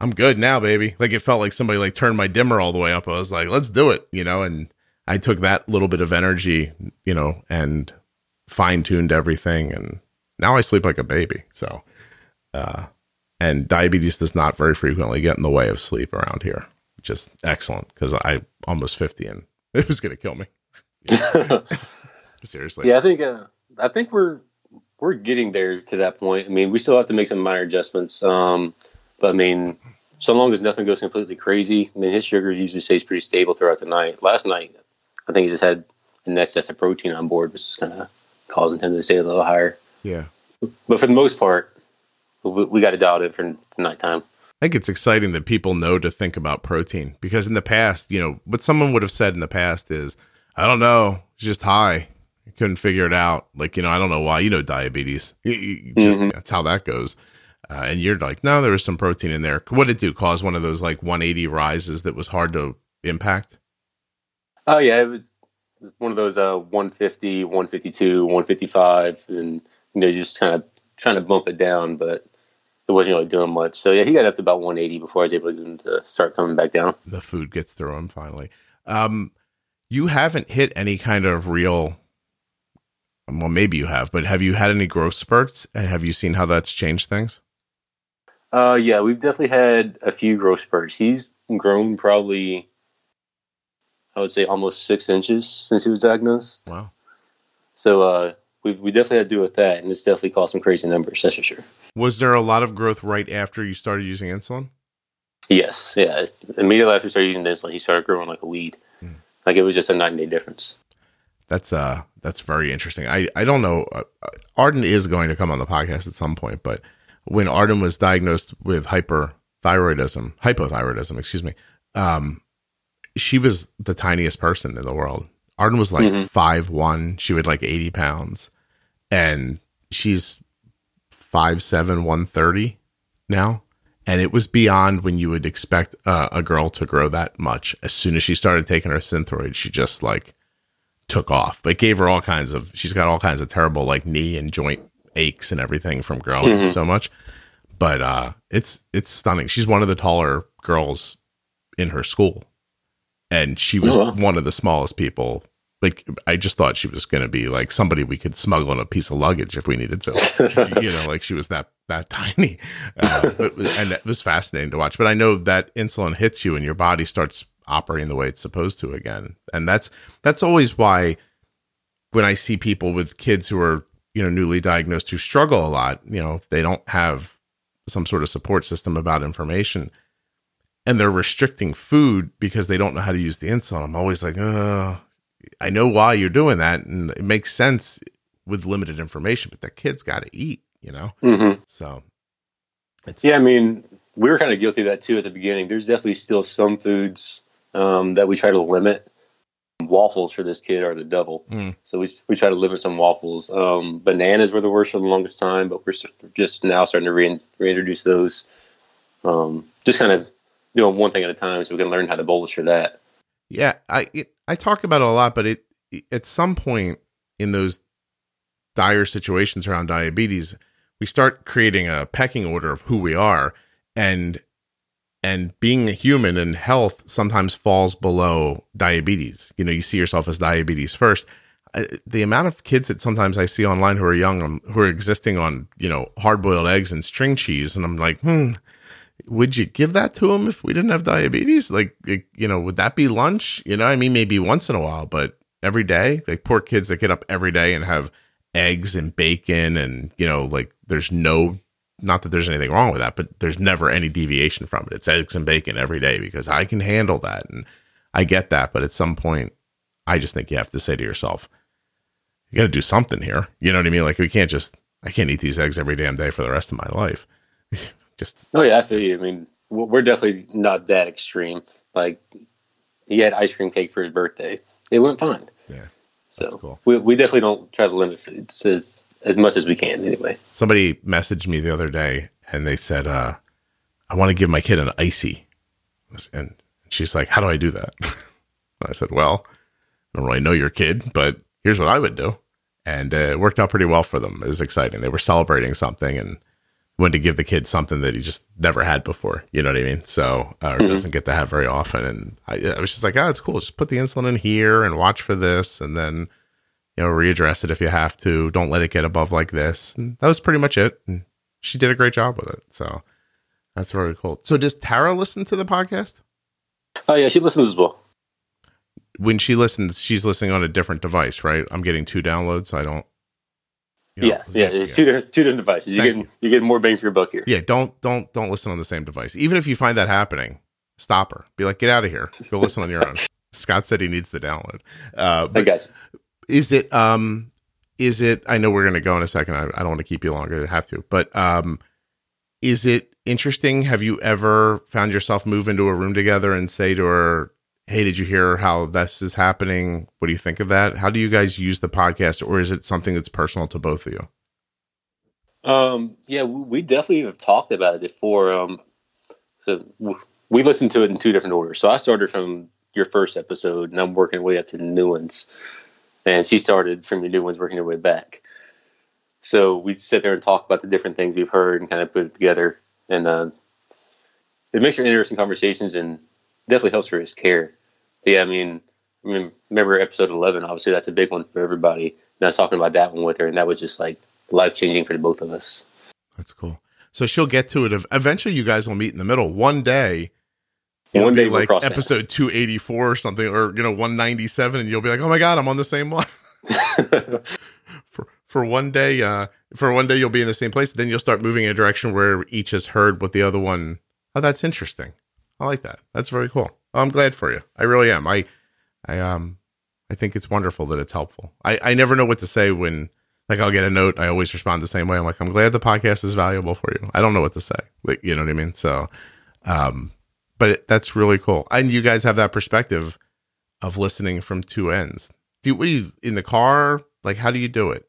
I'm good now, baby. Like it felt like somebody like turned my dimmer all the way up. I was like, let's do it, you know, and I took that little bit of energy, you know, and fine tuned everything. And now I sleep like a baby. So, uh, and diabetes does not very frequently get in the way of sleep around here. Just excellent because I almost fifty and it was going to kill me. Seriously. Yeah, I think uh, I think we're we're getting there to that point. I mean, we still have to make some minor adjustments. Um, but I mean, so long as nothing goes completely crazy, I mean, his sugar usually stays pretty stable throughout the night. Last night, I think he just had an excess of protein on board, which is kind of causing him to stay a little higher. Yeah. But for the most part, we, we got to dial it in for nighttime. I think it's exciting that people know to think about protein because in the past, you know, what someone would have said in the past is, I don't know, it's just high. Couldn't figure it out. Like, you know, I don't know why, you know, diabetes. You, you just, mm-hmm. that's how that goes. Uh, and you're like, no, there was some protein in there. What did it do? Cause one of those like 180 rises that was hard to impact? Oh, yeah. It was one of those uh, 150, 152, 155, and, you know, just kind of trying to bump it down, but it wasn't really doing much. So, yeah, he got up to about 180 before I was able to start coming back down. The food gets through him finally. Um, you haven't hit any kind of real well maybe you have but have you had any growth spurts and have you seen how that's changed things uh, yeah, we've definitely had a few growth spurts. He's grown probably, I would say, almost six inches since he was diagnosed. Wow. So uh, we we definitely had to do with that, and it's definitely caused some crazy numbers. That's for sure. Was there a lot of growth right after you started using insulin? Yes. Yeah. Immediately after we started using insulin, he started growing like a weed. Mm. Like it was just a nine day difference. That's uh that's very interesting. I I don't know. Uh, Arden is going to come on the podcast at some point, but when Arden was diagnosed with hyperthyroidism, hypothyroidism, excuse me, um, she was the tiniest person in the world. Arden was like mm-hmm. five mm-hmm. one. She weighed like eighty pounds, and she's five seven, one thirty now. And it was beyond when you would expect uh, a girl to grow that much. As soon as she started taking her synthroid, she just like took off. But gave her all kinds of. She's got all kinds of terrible like knee and joint aches and everything from growing mm-hmm. so much. But uh, it's it's stunning. She's one of the taller girls in her school, and she was oh, wow. one of the smallest people. Like I just thought she was going to be like somebody we could smuggle in a piece of luggage if we needed to. you know, like she was that that tiny, uh, but, and it was fascinating to watch. But I know that insulin hits you and your body starts operating the way it's supposed to again, and that's that's always why when I see people with kids who are you know newly diagnosed who struggle a lot you know they don't have some sort of support system about information and they're restricting food because they don't know how to use the insulin i'm always like oh i know why you're doing that and it makes sense with limited information but that kid's got to eat you know? Mm-hmm. so it's yeah i mean we were kind of guilty of that too at the beginning. There's definitely still some foods um, that we try to limit waffles for this kid are the devil. Mm. So we we try to limit some waffles. Um, bananas were the worst for the longest time, but we're just now starting to re- reintroduce those. Um, just kind of doing one thing at a time, so we can learn how to bolus for that. Yeah, I it, I talk about it a lot, but it at some point in those dire situations around diabetes, we start creating a pecking order of who we are, and and being a human and health sometimes falls below diabetes. You know, you see yourself as diabetes first. the amount of kids that sometimes I see online who are young, um, who are existing on, you know, hard boiled eggs and string cheese. And I'm like, hmm, would you give that to them if we didn't have diabetes? Like, you know, would that be lunch? You know, I mean, maybe once in a while, but every day, like poor kids that get up every day and have eggs and bacon and, you know, like there's no not that there's anything wrong with that, but there's never any deviation from it. It's eggs and bacon every day because I can handle that. And I get that. But at some point, I just think you have to say to yourself, you got to do something here. You know what I mean? Like, we can't just, I can't eat these eggs every damn day for the rest of my life. just. Oh, yeah, I feel you. I mean, we're definitely not that extreme. Like, he had ice cream cake for his birthday. It went fine. Yeah. So cool. we, we definitely don't try to limit it. It says as much as we can anyway. Somebody messaged me the other day and they said, uh, I want to give my kid an icy. And she's like, How do I do that? I said, Well, I don't really know your kid, but here's what I would do. And uh, it worked out pretty well for them. It was exciting. They were celebrating something and wanted to give the kid something that he just never had before. You know what I mean? So, uh, mm-hmm. doesn't get to have very often. And I, I was just like, Oh, it's cool. Just put the insulin in here and watch for this. And then you know, readdress it if you have to. Don't let it get above like this. And that was pretty much it. And she did a great job with it. So That's very cool. So does Tara listen to the podcast? Oh yeah, she listens as well. When she listens, she's listening on a different device, right? I'm getting two downloads, so I don't. you know, yeah, yeah, it's two different two different devices. You get you get more bang for your buck here. Yeah, don't don't don't listen on the same device. Even if you find that happening, stop her. Be like, get out of here. Go listen on your own. Scott said he needs the download. Uh, I got you. Is it um is it I know we're gonna go in a second. I, I don't want to keep you longer than I have to, but um is it interesting? Have you ever found yourself move into a room together and say to her, Hey, did you hear how this is happening? What do you think of that? How do you guys use the podcast, or is it something that's personal to both of you? Um, yeah, we we definitely have talked about it before. Um, so we listened to it in two different orders. So I started from your first episode, and I'm working way up to the new ones. And she started from the new ones, working her way back. So we sit there and talk about the different things we've heard and kind of put it together. And uh, it makes for interesting conversations and definitely helps for his care. But yeah, I mean, I mean, remember episode 11? Obviously, that's a big one for everybody. And I was talking about that one with her, and that was just like life changing for the both of us. That's cool. So she'll get to it. Eventually, you guys will meet in the middle. One day, it'll One day like episode 284 or something, or, you know, 197, and you'll be like, oh my God, I'm on the same line. for for one day uh for one day you'll be in the same place then you'll start moving in a direction where each has heard what the other one oh that's interesting. I like that. That's very cool. Oh, i'm glad for you. I really am. I i um i think it's wonderful that it's helpful. I i never know what to say when like i'll get a note i always respond the same way. I'm like i'm glad the podcast is valuable for you. I don't know what to say. Like you know what i mean? So um but it, that's really cool. And you guys have that perspective of listening from two ends. Do you, what do you in the car? Like how do you do it?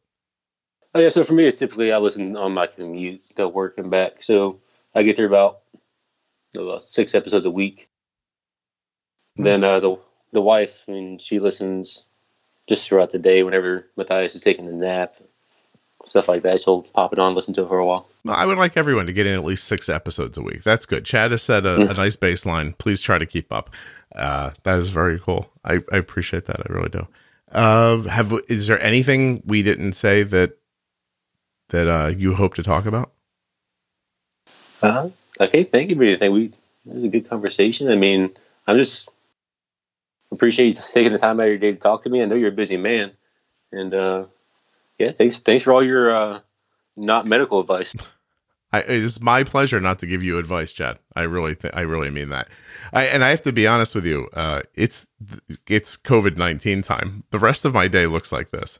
Oh yeah, so for me, it's typically I listen on my commute to work and back. So I get through about, about six episodes a week. Then uh, the the wife, I mean, she listens just throughout the day whenever Matthias is taking a nap, stuff like that. She'll pop it on, listen to it for a while. I would like everyone to get in at least six episodes a week. That's good. Chad has set a, a nice baseline. Please try to keep up. Uh, that is very cool. I, I appreciate that. I really do. Uh, have is there anything we didn't say that that uh, you hope to talk about? Uh-huh. Okay, thank you for anything. We it was a good conversation. I mean, I'm just appreciate you taking the time out of your day to talk to me. I know you're a busy man, and uh, yeah, thanks thanks for all your uh, not medical advice. I, it's my pleasure not to give you advice, Chad. I really, th- I really mean that. I and I have to be honest with you. Uh, it's it's COVID nineteen time. The rest of my day looks like this.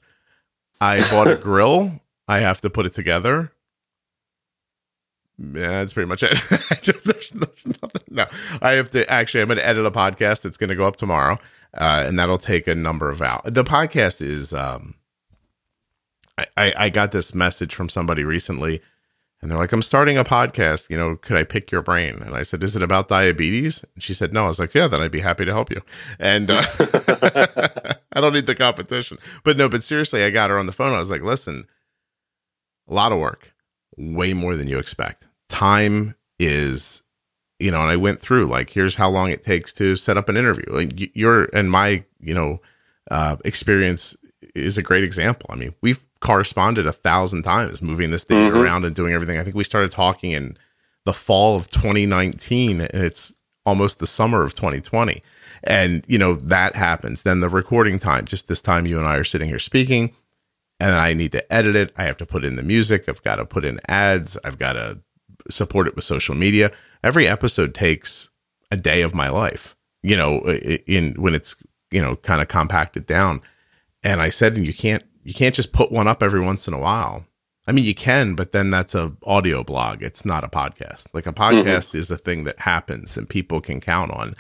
I bought a grill. I have to put it together. Yeah, that's pretty much it. I just there's, there's nothing. No, I have to actually. I'm going to edit a podcast that's going to go up tomorrow, uh, and that'll take a number of hours. The podcast is. Um, I, I got this message from somebody recently and they're like, I'm starting a podcast. You know, could I pick your brain? And I said, Is it about diabetes? And she said, No. I was like, Yeah, then I'd be happy to help you. And uh, I don't need the competition. But no, but seriously, I got her on the phone. I was like, Listen, a lot of work, way more than you expect. Time is, you know, and I went through like, here's how long it takes to set up an interview. Like, y- your and my, you know, uh, experience is a great example. I mean, we've corresponded a thousand times moving this thing Mhm. around and doing everything. I think we started talking in the fall of 2019 and it's almost the summer of 2020. And, you know, that happens. Then the recording time, just this time you and I are sitting here speaking and I need to edit it. I have to put in the music. I've got to put in ads. I've got to support it with social media. Every episode takes a day of my life, you know, in when it's, you know, kind of compacted down. And I said, and you can't, you can't just put one up every once in a while. I mean, you can, but then that's a audio blog. It's not a podcast. Like a podcast is a thing that happens and people can count on.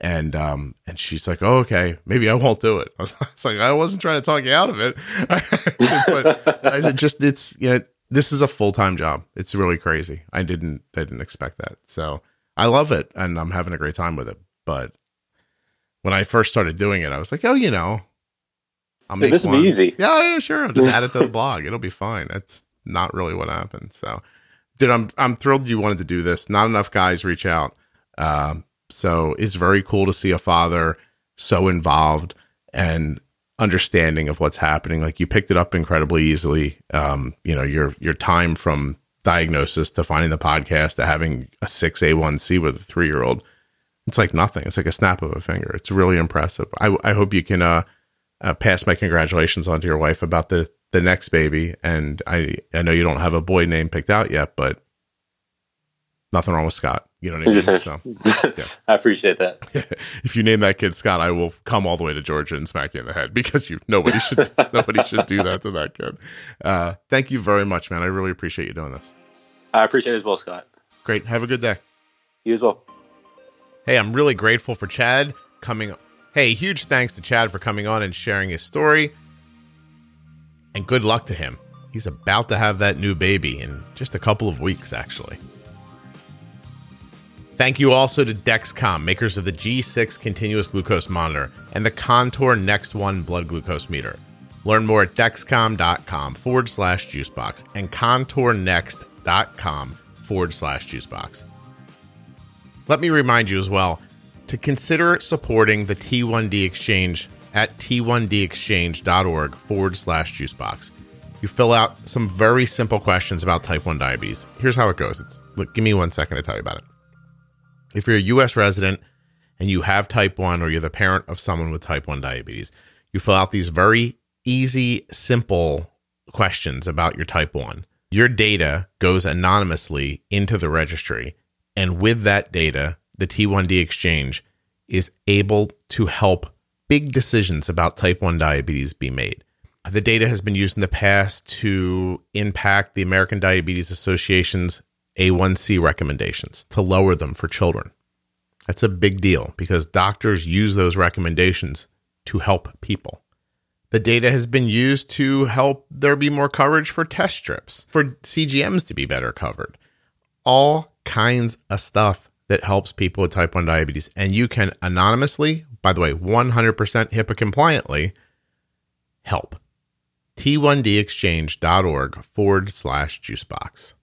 And um, and she's like, oh, okay, maybe I won't do it. I was, I was like, I wasn't trying to talk you out of it. but I said, just it's you know, this is a full time job. It's really crazy. I didn't I didn't expect that. So I love it and I'm having a great time with it. But when I first started doing it, I was like, oh, you know, I'll So this will one. be easy. Yeah, yeah, sure. I'll just add it to the blog. It'll be fine. That's not really what happened. So, dude, I'm I'm thrilled you wanted to do this. Not enough guys reach out. Um, so it's very cool to see a father so involved and understanding of what's happening. Like you picked it up incredibly easily. Um, you know, your your time from diagnosis to finding the podcast to having a 6A1C with a three year old. It's like nothing. It's like a snap of a finger. It's really impressive. I, I hope you can uh, uh, pass my congratulations on to your wife about the, the next baby. And I, I know you don't have a boy name picked out yet, but nothing wrong with Scott. You know what I mean? So, yeah. I appreciate that. if you name that kid Scott, I will come all the way to Georgia and smack you in the head because you nobody should nobody should do that to that kid. Uh, thank you very much, man. I really appreciate you doing this. I appreciate it as well, Scott. Great. Have a good day. You as well. Hey, I'm really grateful for Chad coming. Hey, huge thanks to Chad for coming on and sharing his story. And good luck to him. He's about to have that new baby in just a couple of weeks, actually. Thank you also to Dexcom, makers of the G6 continuous glucose monitor and the Contour Next One blood glucose meter. Learn more at dexcom.com forward slash juicebox and contournext.com forward slash juicebox. Let me remind you as well to consider supporting the T1D Exchange at t1dexchange.org forward slash juicebox. You fill out some very simple questions about type 1 diabetes. Here's how it goes. It's, look, give me one second to tell you about it. If you're a US resident and you have type 1 or you're the parent of someone with type 1 diabetes, you fill out these very easy, simple questions about your type 1. Your data goes anonymously into the registry. And with that data, the T1D exchange is able to help big decisions about type 1 diabetes be made. The data has been used in the past to impact the American Diabetes Association's a1C recommendations to lower them for children. That's a big deal because doctors use those recommendations to help people. The data has been used to help there be more coverage for test strips, for CGMs to be better covered. All kinds of stuff that helps people with type 1 diabetes. And you can anonymously, by the way, 100% HIPAA compliantly help. T1dexchange.org forward slash juicebox.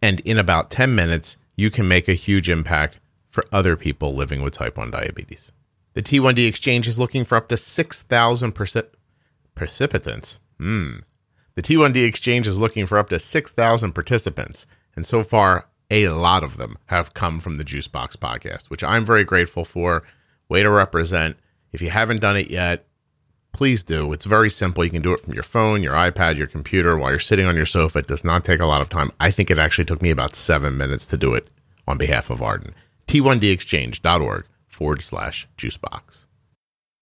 And in about 10 minutes, you can make a huge impact for other people living with type 1 diabetes. The T1D Exchange is looking for up to 6,000 perci- participants. Hmm. The T1D Exchange is looking for up to 6,000 participants. And so far, a lot of them have come from the Juicebox podcast, which I'm very grateful for. Way to represent. If you haven't done it yet, please do. It's very simple. You can do it from your phone, your iPad, your computer while you're sitting on your sofa. It does not take a lot of time. I think it actually took me about seven minutes to do it on behalf of Arden. T1dexchange.org forward slash juicebox.